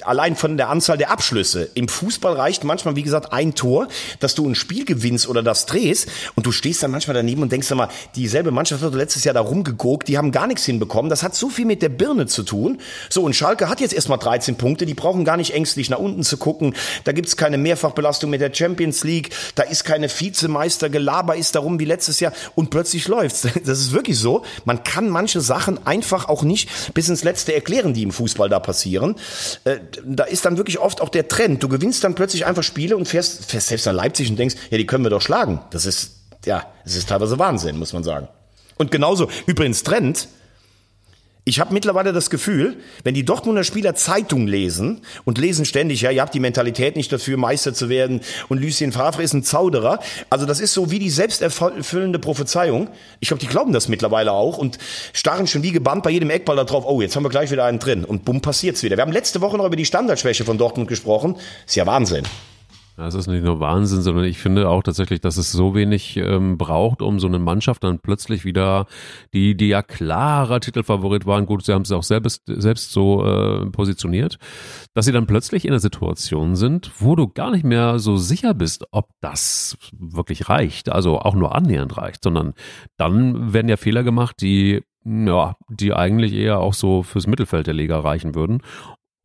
allein von der Anzahl der Abschlüsse. Im Fußball reicht manchmal, wie gesagt, ein Tor, dass du ein Spiel gewinnst oder das drehst und du stehst dann manchmal daneben und denkst mal, dieselbe Mannschaft hat letztes Jahr da rumgeguckt, die haben gar nichts hinbekommen. Das hat so viel mit der Birne zu tun. So, und Schalke hat jetzt erstmal 13 Punkte, die brauchen gar nicht ängstlich nach unten zu gucken. Da gibt's keine Mehrfachbelastung mit der Champions League, da ist keine Vizemeister, Gelaber ist darum wie letztes Jahr und plötzlich läuft's. Das ist wirklich so. Man kann manche Sachen einfach auch nicht bis ins Letzte erklären, die im Fußball da passieren. Äh, da ist dann wirklich oft auch der Trend. Du gewinnst dann plötzlich einfach Spiele und fährst, fährst selbst nach Leipzig und denkst, ja, die können wir doch schlagen. Das ist, ja, es ist teilweise Wahnsinn, muss man sagen. Und genauso, übrigens Trend, ich habe mittlerweile das Gefühl, wenn die Dortmunder Spieler Zeitung lesen und lesen ständig, ja, ihr habt die Mentalität nicht dafür, Meister zu werden und Lucien Favre ist ein Zauderer. Also das ist so wie die selbsterfüllende Prophezeiung. Ich glaube, die glauben das mittlerweile auch und starren schon wie gebannt bei jedem Eckball da drauf, oh, jetzt haben wir gleich wieder einen drin und bumm, passiert's wieder. Wir haben letzte Woche noch über die Standardschwäche von Dortmund gesprochen. Ist ja Wahnsinn. Ja, es ist nicht nur Wahnsinn, sondern ich finde auch tatsächlich, dass es so wenig ähm, braucht, um so eine Mannschaft dann plötzlich wieder, die, die ja klarer Titelfavorit waren, gut, sie haben es auch selbst, selbst so äh, positioniert, dass sie dann plötzlich in einer Situation sind, wo du gar nicht mehr so sicher bist, ob das wirklich reicht, also auch nur annähernd reicht, sondern dann werden ja Fehler gemacht, die ja, die eigentlich eher auch so fürs Mittelfeld der Liga reichen würden.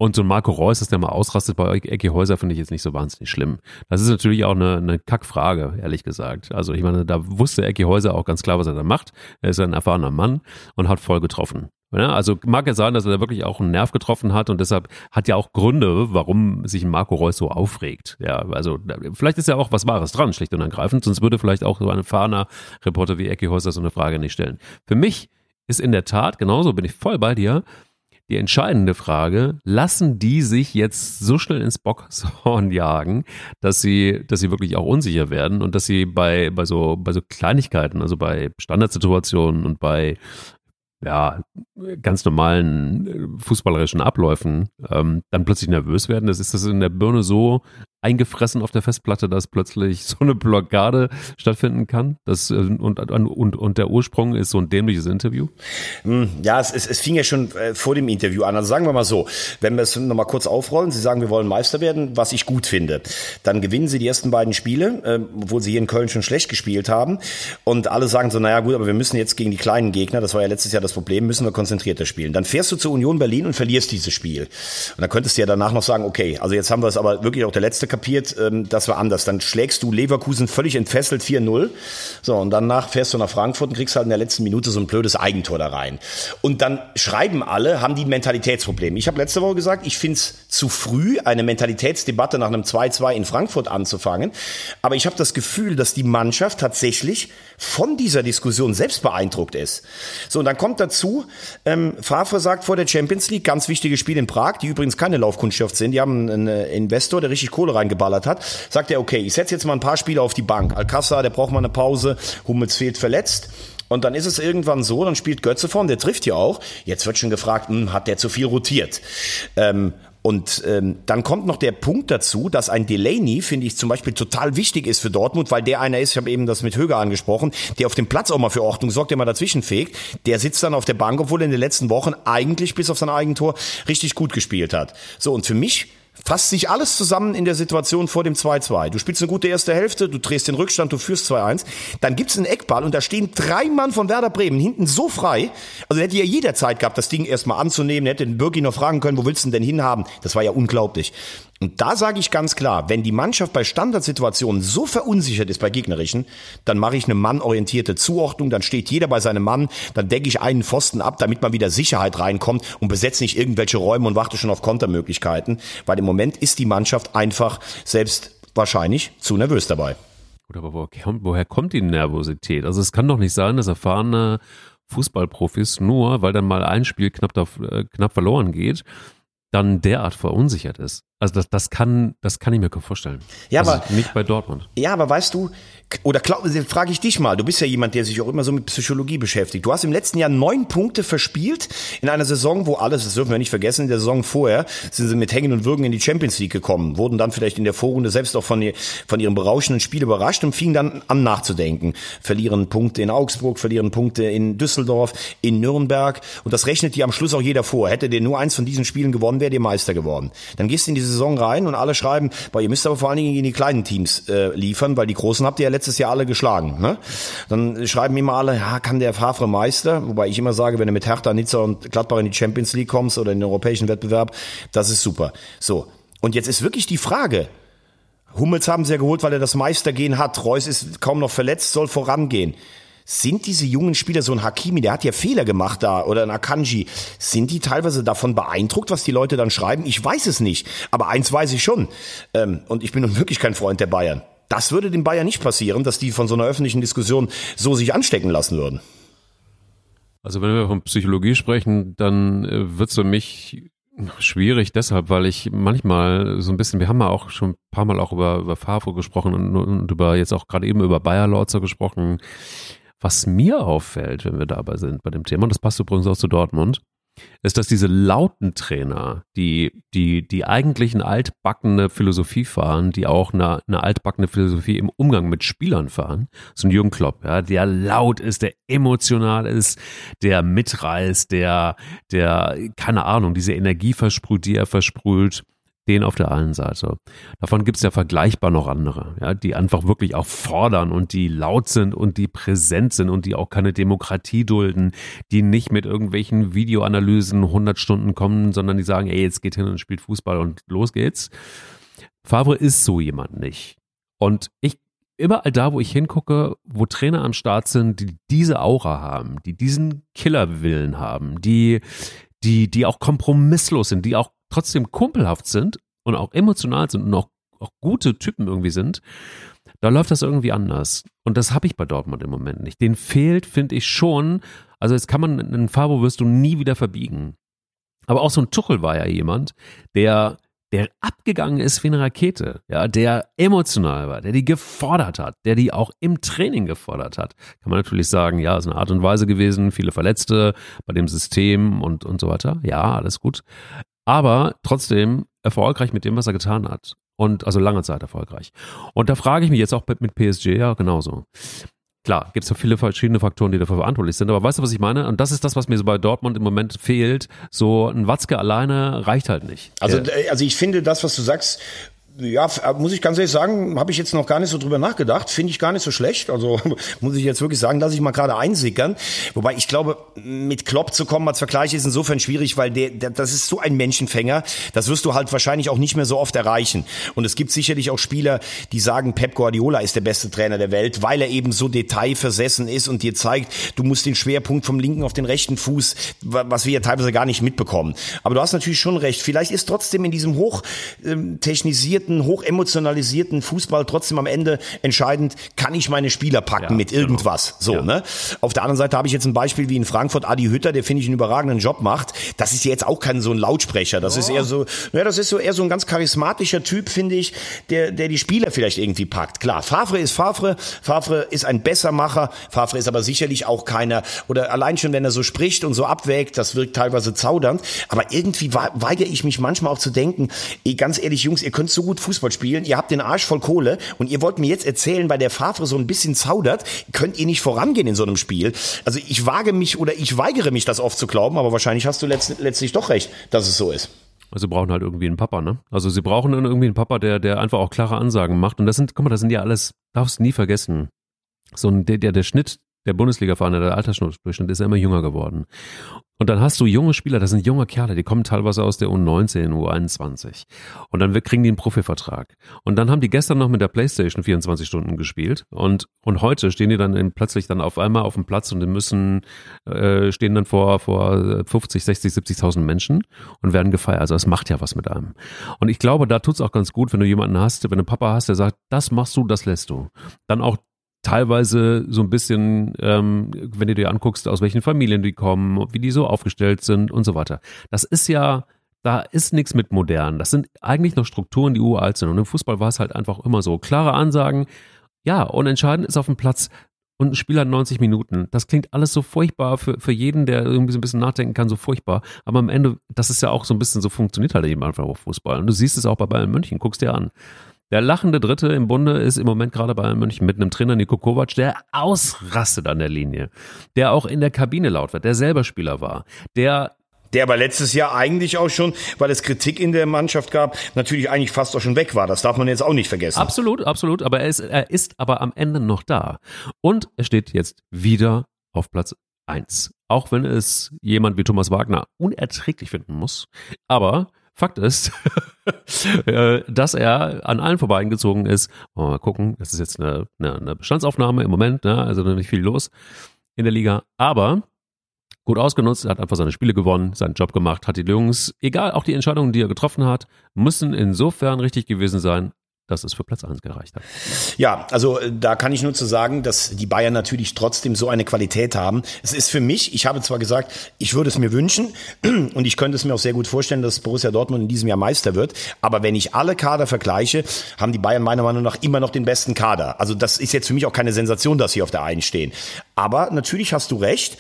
Und so ein Marco Reus, dass der mal ausrastet bei Ecki Häuser, finde ich jetzt nicht so wahnsinnig schlimm. Das ist natürlich auch eine, eine Kackfrage, ehrlich gesagt. Also ich meine, da wusste Ecki Häuser auch ganz klar, was er da macht. Er ist ein erfahrener Mann und hat voll getroffen. Ja, also mag ja sein, dass er da wirklich auch einen Nerv getroffen hat und deshalb hat ja auch Gründe, warum sich Marco Reus so aufregt. Ja, also vielleicht ist ja auch was Wahres dran, schlicht und ergreifend, sonst würde vielleicht auch so ein erfahrener Reporter wie Ecki Häuser so eine Frage nicht stellen. Für mich ist in der Tat, genauso bin ich voll bei dir, die entscheidende Frage, lassen die sich jetzt so schnell ins Bockhorn jagen, dass sie, dass sie wirklich auch unsicher werden und dass sie bei, bei so, bei so Kleinigkeiten, also bei Standardsituationen und bei ja, ganz normalen äh, fußballerischen Abläufen ähm, dann plötzlich nervös werden. Das ist das in der Birne so eingefressen auf der Festplatte, dass plötzlich so eine Blockade stattfinden kann. Das, äh, und, und, und der Ursprung ist so ein dämliches Interview? Hm, ja, es, es, es fing ja schon äh, vor dem Interview an. Also sagen wir mal so, wenn wir es nochmal kurz aufrollen, Sie sagen, wir wollen Meister werden, was ich gut finde. Dann gewinnen Sie die ersten beiden Spiele, äh, obwohl Sie hier in Köln schon schlecht gespielt haben. Und alle sagen so, naja gut, aber wir müssen jetzt gegen die kleinen Gegner, das war ja letztes Jahr das Problem, müssen wir konzentrierter spielen. Dann fährst du zur Union Berlin und verlierst dieses Spiel. Und dann könntest du ja danach noch sagen, okay, also jetzt haben wir es aber wirklich auch der letzte kapiert, ähm, das war anders. Dann schlägst du Leverkusen völlig entfesselt 4-0. So, und danach fährst du nach Frankfurt und kriegst halt in der letzten Minute so ein blödes Eigentor da rein. Und dann schreiben alle, haben die ein Mentalitätsproblem. Ich habe letzte Woche gesagt, ich finde es zu früh, eine Mentalitätsdebatte nach einem 2-2 in Frankfurt anzufangen. Aber ich habe das Gefühl, dass die Mannschaft tatsächlich von dieser Diskussion selbst beeindruckt ist. So, und dann kommt dazu, ähm, Favre sagt vor der Champions League, ganz wichtiges Spiel in Prag, die übrigens keine Laufkundschaft sind, die haben einen Investor, der richtig Kohle reingeballert hat, sagt er, okay, ich setze jetzt mal ein paar Spiele auf die Bank. Alcázar, der braucht mal eine Pause, Hummels fehlt verletzt. Und dann ist es irgendwann so, dann spielt Götze vorn, der trifft ja auch. Jetzt wird schon gefragt, hm, hat der zu viel rotiert? Ähm, und ähm, dann kommt noch der Punkt dazu, dass ein Delaney, finde ich zum Beispiel total wichtig ist für Dortmund, weil der einer ist, ich habe eben das mit Höger angesprochen, der auf dem Platz auch mal für Ordnung sorgt, der mal dazwischen fegt. Der sitzt dann auf der Bank, obwohl er in den letzten Wochen eigentlich bis auf sein Eigentor richtig gut gespielt hat. So, und für mich fasst sich alles zusammen in der Situation vor dem 2-2. Du spielst eine gute erste Hälfte, du drehst den Rückstand, du führst 2-1. Dann gibt's einen Eckball und da stehen drei Mann von Werder Bremen hinten so frei. Also hätte ja jederzeit gehabt, das Ding erstmal anzunehmen, hätte den Birki noch fragen können, wo willst du denn hinhaben? Das war ja unglaublich. Und da sage ich ganz klar, wenn die Mannschaft bei Standardsituationen so verunsichert ist bei gegnerischen, dann mache ich eine mannorientierte Zuordnung, dann steht jeder bei seinem Mann, dann decke ich einen Pfosten ab, damit mal wieder Sicherheit reinkommt und besetze nicht irgendwelche Räume und warte schon auf Kontermöglichkeiten, weil im Moment ist die Mannschaft einfach selbst wahrscheinlich zu nervös dabei. Gut, aber woher kommt, woher kommt die Nervosität? Also es kann doch nicht sein, dass erfahrene Fußballprofis nur, weil dann mal ein Spiel knapp, da, äh, knapp verloren geht, dann derart verunsichert ist. Also das, das kann, das kann ich mir vorstellen. Ja, also aber nicht bei Dortmund. Ja, aber weißt du, oder frage ich dich mal, du bist ja jemand, der sich auch immer so mit Psychologie beschäftigt. Du hast im letzten Jahr neun Punkte verspielt in einer Saison, wo alles, das dürfen wir nicht vergessen, in der Saison vorher sind sie mit Hängen und Würgen in die Champions League gekommen, wurden dann vielleicht in der Vorrunde selbst auch von, von ihrem berauschenden Spiel überrascht und fingen dann an nachzudenken. Verlieren Punkte in Augsburg, verlieren Punkte in Düsseldorf, in Nürnberg und das rechnet dir am Schluss auch jeder vor. Hätte dir nur eins von diesen Spielen gewonnen, wäre dir Meister geworden. Dann gehst du in die Saison rein und alle schreiben, boah, ihr müsst aber vor allen Dingen in die kleinen Teams äh, liefern, weil die großen habt ihr ja letztes Jahr alle geschlagen. Ne? Dann schreiben immer alle, ja, kann der Favre Meister? Wobei ich immer sage, wenn du mit Hertha, Nizza und Gladbach in die Champions League kommst oder in den europäischen Wettbewerb, das ist super. So. Und jetzt ist wirklich die Frage, Hummels haben sie ja geholt, weil er das Meistergehen hat. Reus ist kaum noch verletzt, soll vorangehen. Sind diese jungen Spieler, so ein Hakimi, der hat ja Fehler gemacht da, oder ein Akanji, sind die teilweise davon beeindruckt, was die Leute dann schreiben? Ich weiß es nicht. Aber eins weiß ich schon. Ähm, und ich bin nun wirklich kein Freund der Bayern. Das würde den Bayern nicht passieren, dass die von so einer öffentlichen Diskussion so sich anstecken lassen würden. Also wenn wir von Psychologie sprechen, dann äh, wird es für mich schwierig deshalb, weil ich manchmal so ein bisschen, wir haben ja auch schon ein paar Mal auch über, über Favre gesprochen und, und über jetzt auch gerade eben über Bayer Lorzer gesprochen. Was mir auffällt, wenn wir dabei sind bei dem Thema, und das passt übrigens auch zu Dortmund, ist, dass diese lauten Trainer, die, die, die eigentlich eine altbackene Philosophie fahren, die auch eine, eine altbackene Philosophie im Umgang mit Spielern fahren, so ein Jürgen Klopp, ja, der laut ist, der emotional ist, der mitreißt, der, der, keine Ahnung, diese Energie versprüht, die er versprüht, den auf der einen Seite. Davon gibt es ja vergleichbar noch andere, ja, die einfach wirklich auch fordern und die laut sind und die präsent sind und die auch keine Demokratie dulden, die nicht mit irgendwelchen Videoanalysen 100 Stunden kommen, sondern die sagen, ey, jetzt geht hin und spielt Fußball und los geht's. Favre ist so jemand nicht. Und ich überall da, wo ich hingucke, wo Trainer am Start sind, die diese Aura haben, die diesen Killerwillen haben, die, die, die auch kompromisslos sind, die auch trotzdem kumpelhaft sind und auch emotional sind und auch, auch gute Typen irgendwie sind, da läuft das irgendwie anders. Und das habe ich bei Dortmund im Moment nicht. Den fehlt, finde ich schon. Also jetzt kann man einen Fabo wirst du nie wieder verbiegen. Aber auch so ein Tuchel war ja jemand, der der abgegangen ist wie eine Rakete, ja, der emotional war, der die gefordert hat, der die auch im Training gefordert hat. Kann man natürlich sagen, ja, ist eine Art und Weise gewesen, viele Verletzte bei dem System und, und so weiter. Ja, alles gut. Aber trotzdem erfolgreich mit dem, was er getan hat. Und also lange Zeit erfolgreich. Und da frage ich mich jetzt auch mit PSG ja genauso. Klar, gibt es ja viele verschiedene Faktoren, die dafür verantwortlich sind, aber weißt du, was ich meine? Und das ist das, was mir so bei Dortmund im Moment fehlt. So ein Watzke alleine reicht halt nicht. Also, also ich finde das, was du sagst, ja, äh, muss ich ganz ehrlich sagen, habe ich jetzt noch gar nicht so drüber nachgedacht. Finde ich gar nicht so schlecht. Also muss ich jetzt wirklich sagen, lasse ich mal gerade einsickern. Wobei ich glaube, mit Klopp zu kommen als Vergleich ist insofern schwierig, weil der, der, das ist so ein Menschenfänger. Das wirst du halt wahrscheinlich auch nicht mehr so oft erreichen. Und es gibt sicherlich auch Spieler, die sagen, Pep Guardiola ist der beste Trainer der Welt, weil er eben so detailversessen ist und dir zeigt, du musst den Schwerpunkt vom linken auf den rechten Fuß, was wir ja teilweise gar nicht mitbekommen. Aber du hast natürlich schon recht. Vielleicht ist trotzdem in diesem hochtechnisierten ähm, hochemotionalisierten Fußball trotzdem am Ende entscheidend, kann ich meine Spieler packen ja, mit genau. irgendwas. Genau. So, ja. ne? Auf der anderen Seite habe ich jetzt ein Beispiel wie in Frankfurt Adi Hütter, der finde ich einen überragenden Job macht. Das ist jetzt auch kein so ein Lautsprecher. Das oh. ist eher so, ja, das ist so eher so ein ganz charismatischer Typ, finde ich, der, der die Spieler vielleicht irgendwie packt. Klar, Favre ist Favre. Favre ist ein Bessermacher. Favre ist aber sicherlich auch keiner, oder allein schon, wenn er so spricht und so abwägt, das wirkt teilweise zaudernd. Aber irgendwie weigere ich mich manchmal auch zu denken, ey, ganz ehrlich, Jungs, ihr könnt so gut Fußball spielen, ihr habt den Arsch voll Kohle und ihr wollt mir jetzt erzählen, weil der Favre so ein bisschen zaudert, könnt ihr nicht vorangehen in so einem Spiel. Also ich wage mich oder ich weigere mich, das oft zu glauben, aber wahrscheinlich hast du letzt, letztlich doch recht, dass es so ist. Also sie brauchen halt irgendwie einen Papa, ne? Also sie brauchen irgendwie einen Papa, der, der einfach auch klare Ansagen macht. Und das sind, guck mal, das sind ja alles, darfst nie vergessen. So ein, der, der, der Schnitt der Bundesliga-Vereine, der Altersdurchschnitt ist ja immer jünger geworden. Und dann hast du junge Spieler, das sind junge Kerle, die kommen teilweise aus der U19, U21. Und dann kriegen die einen Profivertrag. Und dann haben die gestern noch mit der Playstation 24 Stunden gespielt. Und, und heute stehen die dann in, plötzlich dann auf einmal auf dem Platz und die müssen, äh, stehen dann vor, vor 50, 60, 70.000 Menschen und werden gefeiert. Also das macht ja was mit einem. Und ich glaube, da tut's auch ganz gut, wenn du jemanden hast, wenn du einen Papa hast, der sagt, das machst du, das lässt du. Dann auch teilweise so ein bisschen, ähm, wenn du dir anguckst, aus welchen Familien die kommen, wie die so aufgestellt sind und so weiter. Das ist ja, da ist nichts mit modern. Das sind eigentlich noch Strukturen, die uralt sind. Und im Fußball war es halt einfach immer so. Klare Ansagen, ja, und entscheidend ist auf dem Platz und ein Spiel hat 90 Minuten. Das klingt alles so furchtbar für, für jeden, der irgendwie so ein bisschen nachdenken kann, so furchtbar. Aber am Ende, das ist ja auch so ein bisschen, so funktioniert halt eben einfach auf Fußball. Und du siehst es auch bei Bayern München, guckst dir an. Der lachende Dritte im Bunde ist im Moment gerade bei München mit einem Trainer Niko Kovac, der ausrastet an der Linie, der auch in der Kabine laut wird, der selber Spieler war, der der aber letztes Jahr eigentlich auch schon, weil es Kritik in der Mannschaft gab, natürlich eigentlich fast auch schon weg war. Das darf man jetzt auch nicht vergessen. Absolut, absolut. Aber er ist, er ist aber am Ende noch da. Und er steht jetzt wieder auf Platz eins. Auch wenn es jemand wie Thomas Wagner unerträglich finden muss. Aber Fakt ist, äh, dass er an allen vorbeigezogen ist. Mal gucken, das ist jetzt eine, eine, eine Bestandsaufnahme im Moment, ne? also noch nicht viel los in der Liga. Aber gut ausgenutzt, er hat einfach seine Spiele gewonnen, seinen Job gemacht, hat die Jungs, egal auch die Entscheidungen, die er getroffen hat, müssen insofern richtig gewesen sein, dass es für Platz 1 gereicht hat. Ja, also äh, da kann ich nur zu sagen, dass die Bayern natürlich trotzdem so eine Qualität haben. Es ist für mich, ich habe zwar gesagt, ich würde es mir wünschen und ich könnte es mir auch sehr gut vorstellen, dass Borussia Dortmund in diesem Jahr Meister wird, aber wenn ich alle Kader vergleiche, haben die Bayern meiner Meinung nach immer noch den besten Kader. Also das ist jetzt für mich auch keine Sensation, dass sie auf der einen stehen. Aber natürlich hast du recht.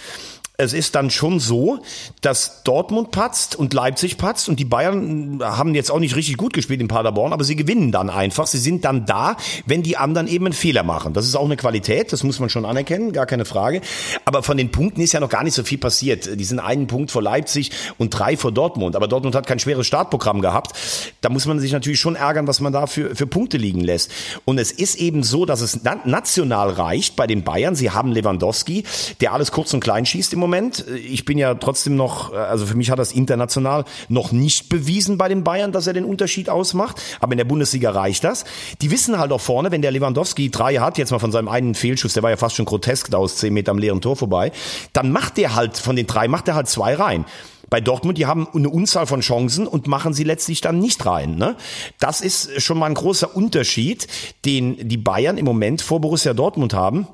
Es ist dann schon so, dass Dortmund patzt und Leipzig patzt und die Bayern haben jetzt auch nicht richtig gut gespielt in Paderborn, aber sie gewinnen dann einfach. Sie sind dann da, wenn die anderen eben einen Fehler machen. Das ist auch eine Qualität, das muss man schon anerkennen, gar keine Frage. Aber von den Punkten ist ja noch gar nicht so viel passiert. Die sind einen Punkt vor Leipzig und drei vor Dortmund. Aber Dortmund hat kein schweres Startprogramm gehabt. Da muss man sich natürlich schon ärgern, was man da für, für Punkte liegen lässt. Und es ist eben so, dass es national reicht bei den Bayern. Sie haben Lewandowski, der alles kurz und klein schießt im Moment. Ich bin ja trotzdem noch, also für mich hat das international noch nicht bewiesen bei den Bayern, dass er den Unterschied ausmacht. Aber in der Bundesliga reicht das. Die wissen halt auch vorne, wenn der Lewandowski drei hat, jetzt mal von seinem einen Fehlschuss, der war ja fast schon grotesk da aus zehn Meter am leeren Tor vorbei, dann macht der halt von den drei, macht er halt zwei rein bei Dortmund, die haben eine Unzahl von Chancen und machen sie letztlich dann nicht rein. Ne? Das ist schon mal ein großer Unterschied, den die Bayern im Moment vor Borussia Dortmund haben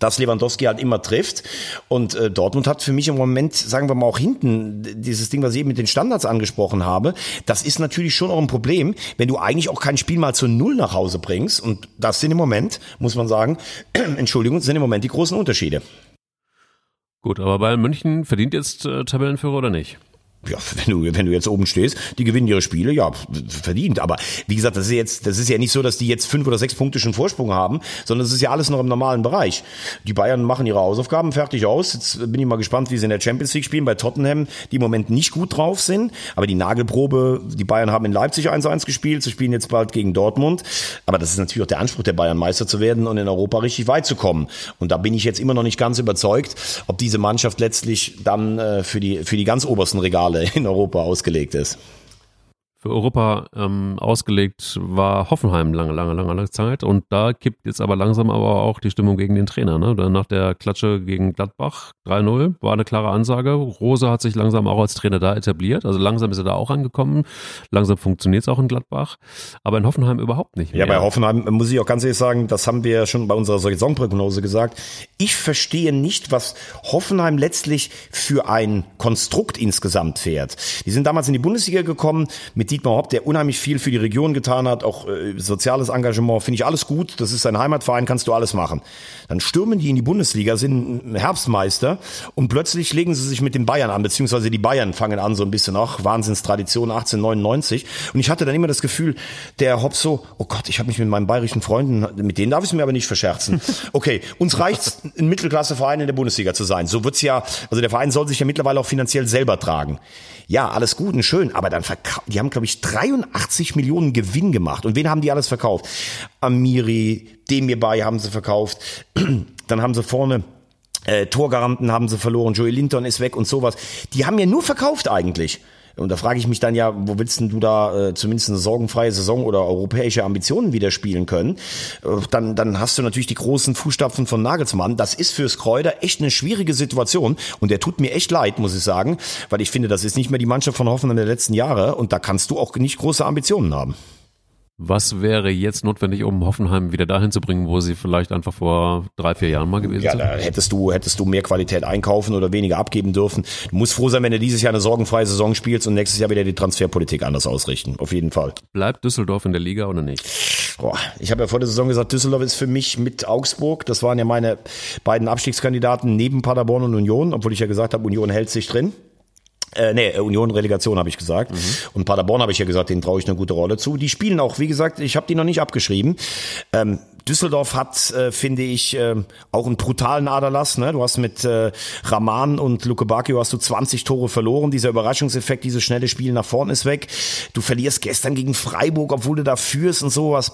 dass Lewandowski halt immer trifft. Und äh, Dortmund hat für mich im Moment, sagen wir mal auch hinten, dieses Ding, was ich eben mit den Standards angesprochen habe, das ist natürlich schon auch ein Problem, wenn du eigentlich auch kein Spiel mal zu Null nach Hause bringst. Und das sind im Moment, muss man sagen, Entschuldigung, sind im Moment die großen Unterschiede. Gut, aber Bayern München verdient jetzt äh, Tabellenführer oder nicht? Ja, wenn du, wenn du jetzt oben stehst, die gewinnen ihre Spiele, ja, verdient. Aber wie gesagt, das ist jetzt, das ist ja nicht so, dass die jetzt fünf oder sechs Punkte schon Vorsprung haben, sondern es ist ja alles noch im normalen Bereich. Die Bayern machen ihre Hausaufgaben fertig aus. Jetzt bin ich mal gespannt, wie sie in der Champions League spielen bei Tottenham, die im Moment nicht gut drauf sind. Aber die Nagelprobe, die Bayern haben in Leipzig 1-1 gespielt, sie spielen jetzt bald gegen Dortmund. Aber das ist natürlich auch der Anspruch der Bayern, Meister zu werden und in Europa richtig weit zu kommen. Und da bin ich jetzt immer noch nicht ganz überzeugt, ob diese Mannschaft letztlich dann äh, für die, für die ganz obersten Regale In Europa ausgelegt ist für Europa ähm, ausgelegt war Hoffenheim lange, lange, lange, lange Zeit. Und da kippt jetzt aber langsam aber auch die Stimmung gegen den Trainer. Ne? Nach der Klatsche gegen Gladbach 3-0 war eine klare Ansage. Rose hat sich langsam auch als Trainer da etabliert. Also langsam ist er da auch angekommen. Langsam funktioniert es auch in Gladbach. Aber in Hoffenheim überhaupt nicht mehr. Ja, bei Hoffenheim muss ich auch ganz ehrlich sagen, das haben wir schon bei unserer Saisonprognose gesagt. Ich verstehe nicht, was Hoffenheim letztlich für ein Konstrukt insgesamt fährt. Die sind damals in die Bundesliga gekommen mit mit Dietmar Hopp, der unheimlich viel für die Region getan hat, auch äh, soziales Engagement, finde ich alles gut. Das ist sein Heimatverein, kannst du alles machen. Dann stürmen die in die Bundesliga, sind Herbstmeister und plötzlich legen sie sich mit den Bayern an, beziehungsweise die Bayern fangen an so ein bisschen, ach, Wahnsinnstradition 1899. Und ich hatte dann immer das Gefühl, der Hopp so, oh Gott, ich habe mich mit meinen bayerischen Freunden, mit denen darf ich es mir aber nicht verscherzen. Okay, uns reicht ein Mittelklasseverein in der Bundesliga zu sein. So wird's ja, also der Verein soll sich ja mittlerweile auch finanziell selber tragen. Ja, alles gut und schön, aber dann verkauft, die haben, glaube ich, 83 Millionen Gewinn gemacht. Und wen haben die alles verkauft? Amiri, Demirbay haben sie verkauft. Dann haben sie vorne äh, Torgaranten haben sie verloren, Joey Linton ist weg und sowas. Die haben ja nur verkauft eigentlich. Und da frage ich mich dann ja, wo willst denn du da äh, zumindest eine sorgenfreie Saison oder europäische Ambitionen wieder spielen können? Äh, dann, dann hast du natürlich die großen Fußstapfen von Nagelsmann. Das ist fürs Kräuter echt eine schwierige Situation und der tut mir echt leid, muss ich sagen, weil ich finde, das ist nicht mehr die Mannschaft von Hoffenheim der letzten Jahre und da kannst du auch nicht große Ambitionen haben. Was wäre jetzt notwendig, um Hoffenheim wieder dahin zu bringen, wo sie vielleicht einfach vor drei, vier Jahren mal gewesen ja, sind? Ja, da hättest du, hättest du mehr Qualität einkaufen oder weniger abgeben dürfen. Du musst froh sein, wenn du dieses Jahr eine sorgenfreie Saison spielst und nächstes Jahr wieder die Transferpolitik anders ausrichten. Auf jeden Fall. Bleibt Düsseldorf in der Liga oder nicht? Boah, ich habe ja vor der Saison gesagt, Düsseldorf ist für mich mit Augsburg, das waren ja meine beiden Abstiegskandidaten neben Paderborn und Union, obwohl ich ja gesagt habe, Union hält sich drin. Äh, nee, äh, Union Relegation habe ich gesagt. Mhm. Und Paderborn habe ich ja gesagt, denen traue ich eine gute Rolle zu. Die spielen auch, wie gesagt, ich habe die noch nicht abgeschrieben. Ähm, Düsseldorf hat, äh, finde ich, äh, auch einen brutalen Aderlass. Ne? Du hast mit äh, Raman und Luke Bacchio hast du 20 Tore verloren. Dieser Überraschungseffekt, dieses schnelle Spiel nach vorn ist weg. Du verlierst gestern gegen Freiburg, obwohl du da führst und sowas.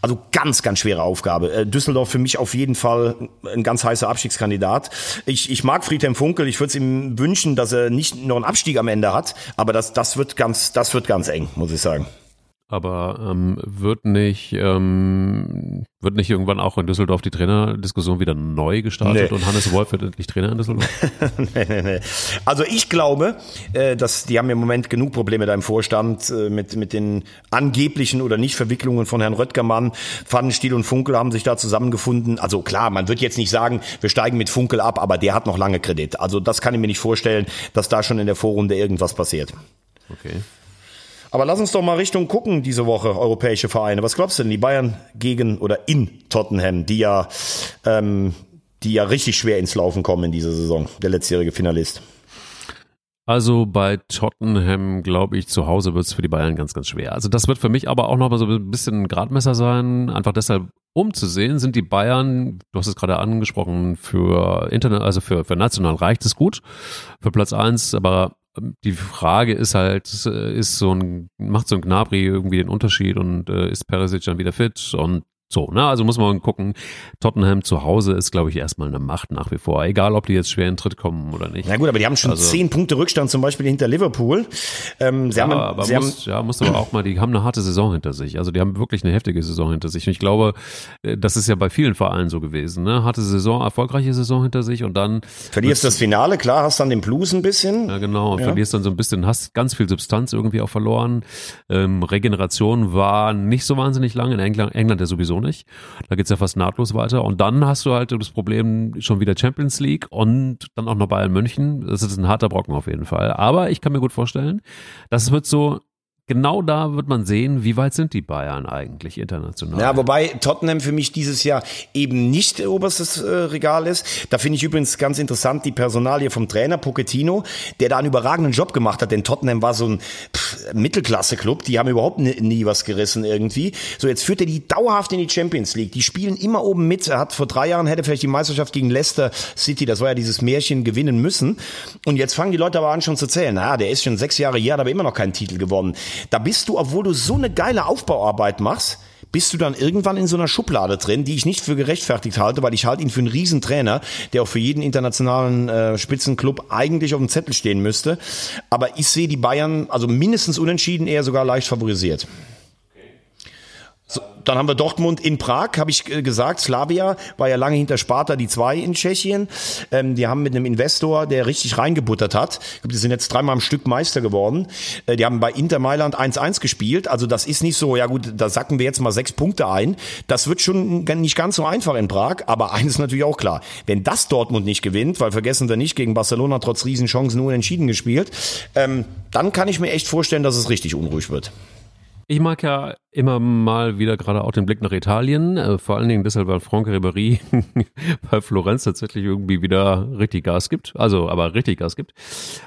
Also ganz, ganz schwere Aufgabe. Äh, Düsseldorf für mich auf jeden Fall ein ganz heißer Abstiegskandidat. Ich, ich mag Friedhelm Funkel. Ich würde es ihm wünschen, dass er nicht noch einen Abstieg am Ende hat. Aber das, das wird ganz, das wird ganz eng, muss ich sagen. Aber ähm, wird nicht ähm, wird nicht irgendwann auch in Düsseldorf die Trainerdiskussion wieder neu gestartet nee. und Hannes Wolf wird endlich Trainer in Düsseldorf? nee, nee, nee. Also ich glaube, äh, dass die haben im Moment genug Probleme da im Vorstand äh, mit mit den angeblichen oder nicht Verwicklungen von Herrn Röttgermann. Pfannenstiel und Funkel haben sich da zusammengefunden. Also klar, man wird jetzt nicht sagen, wir steigen mit Funkel ab, aber der hat noch lange Kredit. Also das kann ich mir nicht vorstellen, dass da schon in der Vorrunde irgendwas passiert. Okay. Aber lass uns doch mal Richtung gucken diese Woche, europäische Vereine. Was glaubst du denn, die Bayern gegen oder in Tottenham, die ja ähm, die ja richtig schwer ins Laufen kommen in dieser Saison, der letztjährige Finalist. Also bei Tottenham, glaube ich, zu Hause wird es für die Bayern ganz, ganz schwer. Also das wird für mich aber auch noch mal so ein bisschen ein Gradmesser sein. Einfach deshalb, um zu sehen, sind die Bayern, du hast es gerade angesprochen, für Internet, also für, für national reicht es gut. Für Platz eins, aber die Frage ist halt, ist so ein, macht so ein Gnabry irgendwie den Unterschied und äh, ist Perisic dann wieder fit? Und so, ne? Also muss man gucken. Tottenham zu Hause ist, glaube ich, erstmal eine Macht nach wie vor. Egal, ob die jetzt schwer in Tritt kommen oder nicht. Na gut, aber die haben schon also, zehn Punkte Rückstand zum Beispiel hinter Liverpool. Ähm, sie ja, haben, aber sie muss, haben, ja, muss aber auch mal, die haben eine harte Saison hinter sich. Also die haben wirklich eine heftige Saison hinter sich. Und ich glaube, äh, das ist ja bei vielen Vereinen so gewesen. Ne? Harte Saison, erfolgreiche Saison hinter sich und dann. Verlierst das Finale, klar, hast dann den Blues ein bisschen. Ja, genau. Ja. Verlierst dann so ein bisschen, hast ganz viel Substanz irgendwie auch verloren. Ähm, Regeneration war nicht so wahnsinnig lang. In England, England ja sowieso nicht. Da geht's ja fast nahtlos weiter. Und dann hast du halt das Problem schon wieder Champions League und dann auch noch Bayern München. Das ist ein harter Brocken auf jeden Fall. Aber ich kann mir gut vorstellen, das wird so genau da wird man sehen, wie weit sind die Bayern eigentlich international. Ja, wobei Tottenham für mich dieses Jahr eben nicht oberstes äh, Regal ist. Da finde ich übrigens ganz interessant die Personalie vom Trainer Pochettino, der da einen überragenden Job gemacht hat, denn Tottenham war so ein Mittelklasse-Club, die haben überhaupt nie, nie was gerissen irgendwie. So, jetzt führt er die dauerhaft in die Champions League. Die spielen immer oben mit. Er hat vor drei Jahren hätte vielleicht die Meisterschaft gegen Leicester City, das war ja dieses Märchen, gewinnen müssen. Und jetzt fangen die Leute aber an schon zu zählen. Na, der ist schon sechs Jahre hier, hat aber immer noch keinen Titel gewonnen. Da bist du, obwohl du so eine geile Aufbauarbeit machst, bist du dann irgendwann in so einer Schublade drin, die ich nicht für gerechtfertigt halte, weil ich halte ihn für einen Riesentrainer, der auch für jeden internationalen äh, Spitzenclub eigentlich auf dem Zettel stehen müsste. Aber ich sehe die Bayern also mindestens unentschieden, eher sogar leicht favorisiert. Dann haben wir Dortmund in Prag, habe ich äh, gesagt. Slavia war ja lange hinter Sparta die zwei in Tschechien. Ähm, die haben mit einem Investor, der richtig reingebuttert hat. Ich glaube, die sind jetzt dreimal am Stück Meister geworden. Äh, die haben bei Inter Mailand 1-1 gespielt. Also das ist nicht so, ja gut, da sacken wir jetzt mal sechs Punkte ein. Das wird schon nicht ganz so einfach in Prag. Aber eines ist natürlich auch klar. Wenn das Dortmund nicht gewinnt, weil vergessen wir nicht, gegen Barcelona trotz Riesenchancen unentschieden gespielt, ähm, dann kann ich mir echt vorstellen, dass es richtig unruhig wird. Ich mag ja immer mal wieder gerade auch den Blick nach Italien, äh, vor allen Dingen deshalb, weil Franck Ribéry bei Florenz tatsächlich irgendwie wieder richtig Gas gibt, also aber richtig Gas gibt.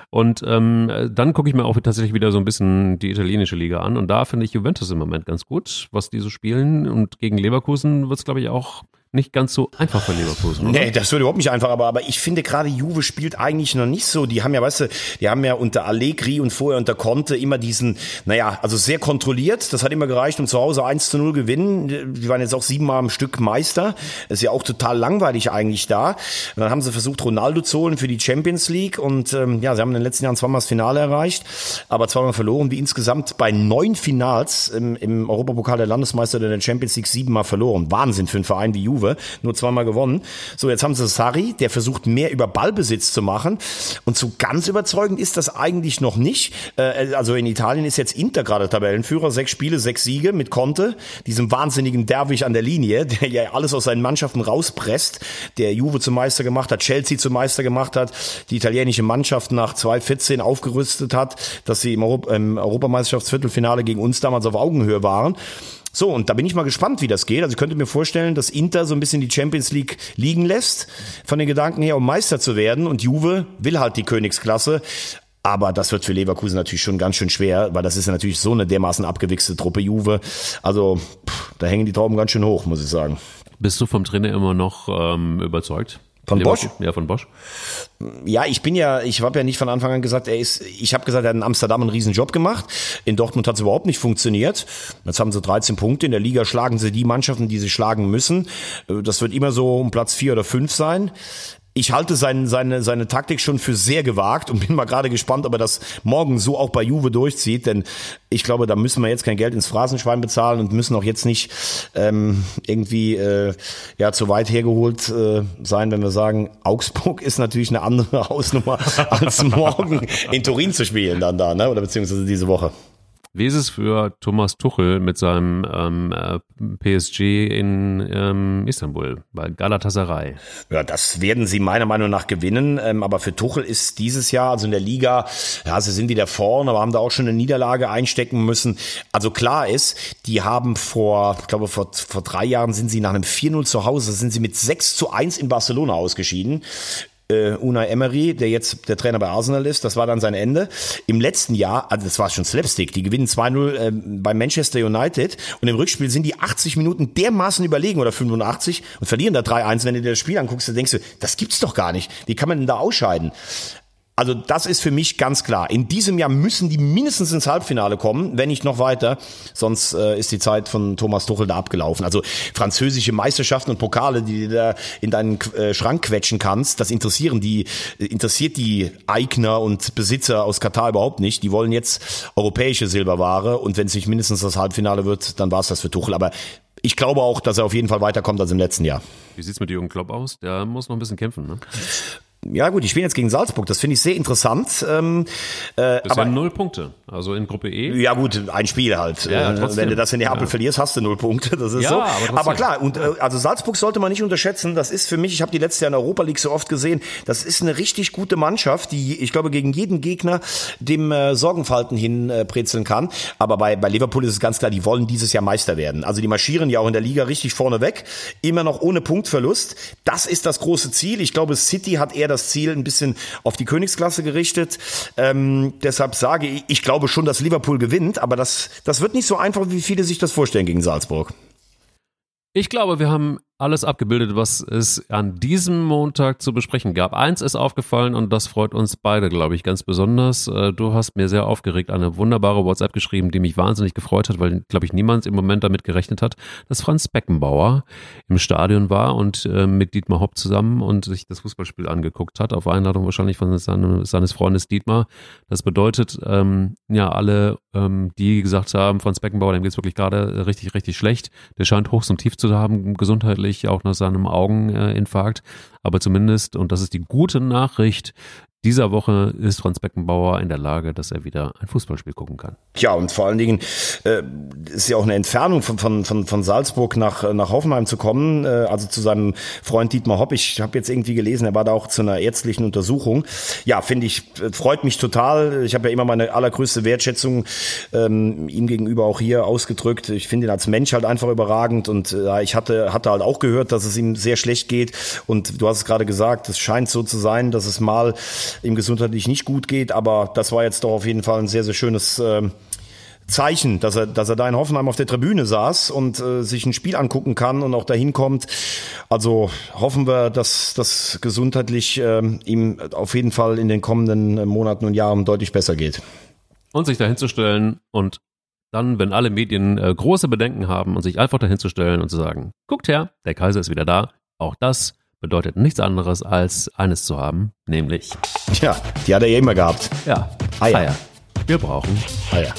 Und ähm, dann gucke ich mir auch tatsächlich wieder so ein bisschen die italienische Liga an und da finde ich Juventus im Moment ganz gut, was die so spielen und gegen Leverkusen wird es glaube ich auch nicht ganz so einfach für Leverkusen, oder? Nee, das wird überhaupt nicht einfach, aber, aber ich finde gerade Juve spielt eigentlich noch nicht so. Die haben ja, weißt du, die haben ja unter Allegri und vorher unter Conte immer diesen, naja, also sehr kontrolliert. Das hat immer gereicht, um zu Hause 1 zu 0 gewinnen. Die waren jetzt auch siebenmal am Stück Meister. Ist ja auch total langweilig eigentlich da. Und dann haben sie versucht, Ronaldo zu holen für die Champions League und ähm, ja, sie haben in den letzten Jahren zweimal das Finale erreicht, aber zweimal verloren, wie insgesamt bei neun Finals im, im Europapokal der Landesmeister oder der Champions League siebenmal verloren. Wahnsinn für einen Verein wie Juve. Juve, nur zweimal gewonnen. So, jetzt haben sie Sari, der versucht mehr über Ballbesitz zu machen. Und so ganz überzeugend ist das eigentlich noch nicht. Äh, also in Italien ist jetzt Inter gerade Tabellenführer, sechs Spiele, sechs Siege mit Conte, diesem wahnsinnigen Derwisch an der Linie, der ja alles aus seinen Mannschaften rauspresst, der Juve zum Meister gemacht hat, Chelsea zum Meister gemacht hat, die italienische Mannschaft nach 2014 aufgerüstet hat, dass sie im, Europa, im Europameisterschaftsviertelfinale gegen uns damals auf Augenhöhe waren. So, und da bin ich mal gespannt, wie das geht. Also ich könnte mir vorstellen, dass Inter so ein bisschen die Champions League liegen lässt, von den Gedanken her, um Meister zu werden. Und Juve will halt die Königsklasse. Aber das wird für Leverkusen natürlich schon ganz schön schwer, weil das ist ja natürlich so eine dermaßen abgewichste Truppe Juve. Also pff, da hängen die Trauben ganz schön hoch, muss ich sagen. Bist du vom Trainer immer noch ähm, überzeugt? Von Bosch? Ja, von Bosch. Ja, ich bin ja, ich habe ja nicht von Anfang an gesagt, er ist, ich habe gesagt, er hat in Amsterdam einen riesen Job gemacht. In Dortmund hat es überhaupt nicht funktioniert. Jetzt haben sie 13 Punkte. In der Liga schlagen sie die Mannschaften, die sie schlagen müssen. Das wird immer so um Platz vier oder fünf sein ich halte sein, seine, seine Taktik schon für sehr gewagt und bin mal gerade gespannt, ob er das morgen so auch bei Juve durchzieht, denn ich glaube, da müssen wir jetzt kein Geld ins Phrasenschwein bezahlen und müssen auch jetzt nicht ähm, irgendwie äh, ja zu weit hergeholt äh, sein, wenn wir sagen, Augsburg ist natürlich eine andere Hausnummer als morgen in Turin zu spielen dann da, ne? oder beziehungsweise diese Woche. Wie ist es für Thomas Tuchel mit seinem ähm, äh, PSG in ähm, Istanbul bei Galatasaray? Ja, das werden sie meiner Meinung nach gewinnen. Ähm, aber für Tuchel ist dieses Jahr, also in der Liga, ja, sie sind wieder vorne, aber haben da auch schon eine Niederlage einstecken müssen. Also klar ist, die haben vor, ich glaube, vor, vor drei Jahren sind sie nach einem 4-0 zu Hause, sind sie mit 6 zu 1 in Barcelona ausgeschieden äh, Unai Emery, der jetzt der Trainer bei Arsenal ist, das war dann sein Ende. Im letzten Jahr, also das war schon Slapstick, die gewinnen 2-0 äh, bei Manchester United und im Rückspiel sind die 80 Minuten dermaßen überlegen oder 85 und verlieren da 3-1. Wenn du dir das Spiel anguckst, dann denkst du, das gibt's doch gar nicht. Wie kann man denn da ausscheiden? Also das ist für mich ganz klar. In diesem Jahr müssen die mindestens ins Halbfinale kommen, wenn nicht noch weiter. Sonst äh, ist die Zeit von Thomas Tuchel da abgelaufen. Also französische Meisterschaften und Pokale, die du da in deinen äh, Schrank quetschen kannst, das interessieren die, interessiert die Eigner und Besitzer aus Katar überhaupt nicht. Die wollen jetzt europäische Silberware und wenn es nicht mindestens das Halbfinale wird, dann war es das für Tuchel. Aber ich glaube auch, dass er auf jeden Fall weiterkommt als im letzten Jahr. Wie sieht's mit Jürgen Klopp aus? Der muss noch ein bisschen kämpfen, ne? Ja gut, die spielen jetzt gegen Salzburg, das finde ich sehr interessant. Ähm, äh, aber null Punkte, also in Gruppe E. Ja gut, ein Spiel halt. Ja, äh, Wenn du das in Neapel ja. verlierst, hast du null Punkte, das ist ja, so. Aber, aber klar, und äh, also Salzburg sollte man nicht unterschätzen, das ist für mich, ich habe die letzte Jahr in der Europa League so oft gesehen, das ist eine richtig gute Mannschaft, die, ich glaube, gegen jeden Gegner dem äh, Sorgenfalten hin äh, kann. Aber bei, bei Liverpool ist es ganz klar, die wollen dieses Jahr Meister werden. Also die marschieren ja auch in der Liga richtig vorne weg, immer noch ohne Punktverlust. Das ist das große Ziel. Ich glaube, City hat eher das Ziel, ein bisschen auf die Königsklasse gerichtet. Ähm, deshalb sage ich, ich glaube schon, dass Liverpool gewinnt, aber das, das wird nicht so einfach, wie viele sich das vorstellen gegen Salzburg. Ich glaube, wir haben alles abgebildet, was es an diesem Montag zu besprechen gab. Eins ist aufgefallen und das freut uns beide, glaube ich, ganz besonders. Äh, du hast mir sehr aufgeregt eine wunderbare WhatsApp geschrieben, die mich wahnsinnig gefreut hat, weil, glaube ich, niemand im Moment damit gerechnet hat, dass Franz Beckenbauer im Stadion war und äh, mit Dietmar Hopp zusammen und sich das Fußballspiel angeguckt hat, auf Einladung wahrscheinlich von seines Freundes Dietmar. Das bedeutet, ähm, ja, alle, ähm, die gesagt haben, Franz Beckenbauer, dem geht es wirklich gerade richtig, richtig schlecht. Der scheint hoch zum Tief zu haben, gesundheitlich sicherlich auch nach seinem Augeninfarkt. Aber zumindest, und das ist die gute Nachricht, dieser Woche ist Franz Beckenbauer in der Lage, dass er wieder ein Fußballspiel gucken kann. Ja, und vor allen Dingen äh, ist ja auch eine Entfernung von, von, von, von Salzburg nach, nach Hoffenheim zu kommen, äh, also zu seinem Freund Dietmar Hopp. Ich habe jetzt irgendwie gelesen, er war da auch zu einer ärztlichen Untersuchung. Ja, finde ich, äh, freut mich total. Ich habe ja immer meine allergrößte Wertschätzung ähm, ihm gegenüber auch hier ausgedrückt. Ich finde ihn als Mensch halt einfach überragend und äh, ich hatte, hatte halt auch gehört, dass es ihm sehr schlecht geht. Und du hast es gerade gesagt, es scheint so zu sein, dass es mal ihm gesundheitlich nicht gut geht. Aber das war jetzt doch auf jeden Fall ein sehr, sehr schönes äh, Zeichen, dass er, dass er da in Hoffenheim auf der Tribüne saß und äh, sich ein Spiel angucken kann und auch dahin kommt. Also hoffen wir, dass das gesundheitlich äh, ihm auf jeden Fall in den kommenden Monaten und Jahren deutlich besser geht. Und sich dahin zu stellen und dann, wenn alle Medien äh, große Bedenken haben und sich einfach dahin zu stellen und zu sagen, guckt her, der Kaiser ist wieder da, auch das bedeutet nichts anderes als eines zu haben, nämlich. Tja, die hat er ja immer gehabt. Ja, Eier. Eier. Wir brauchen Eier.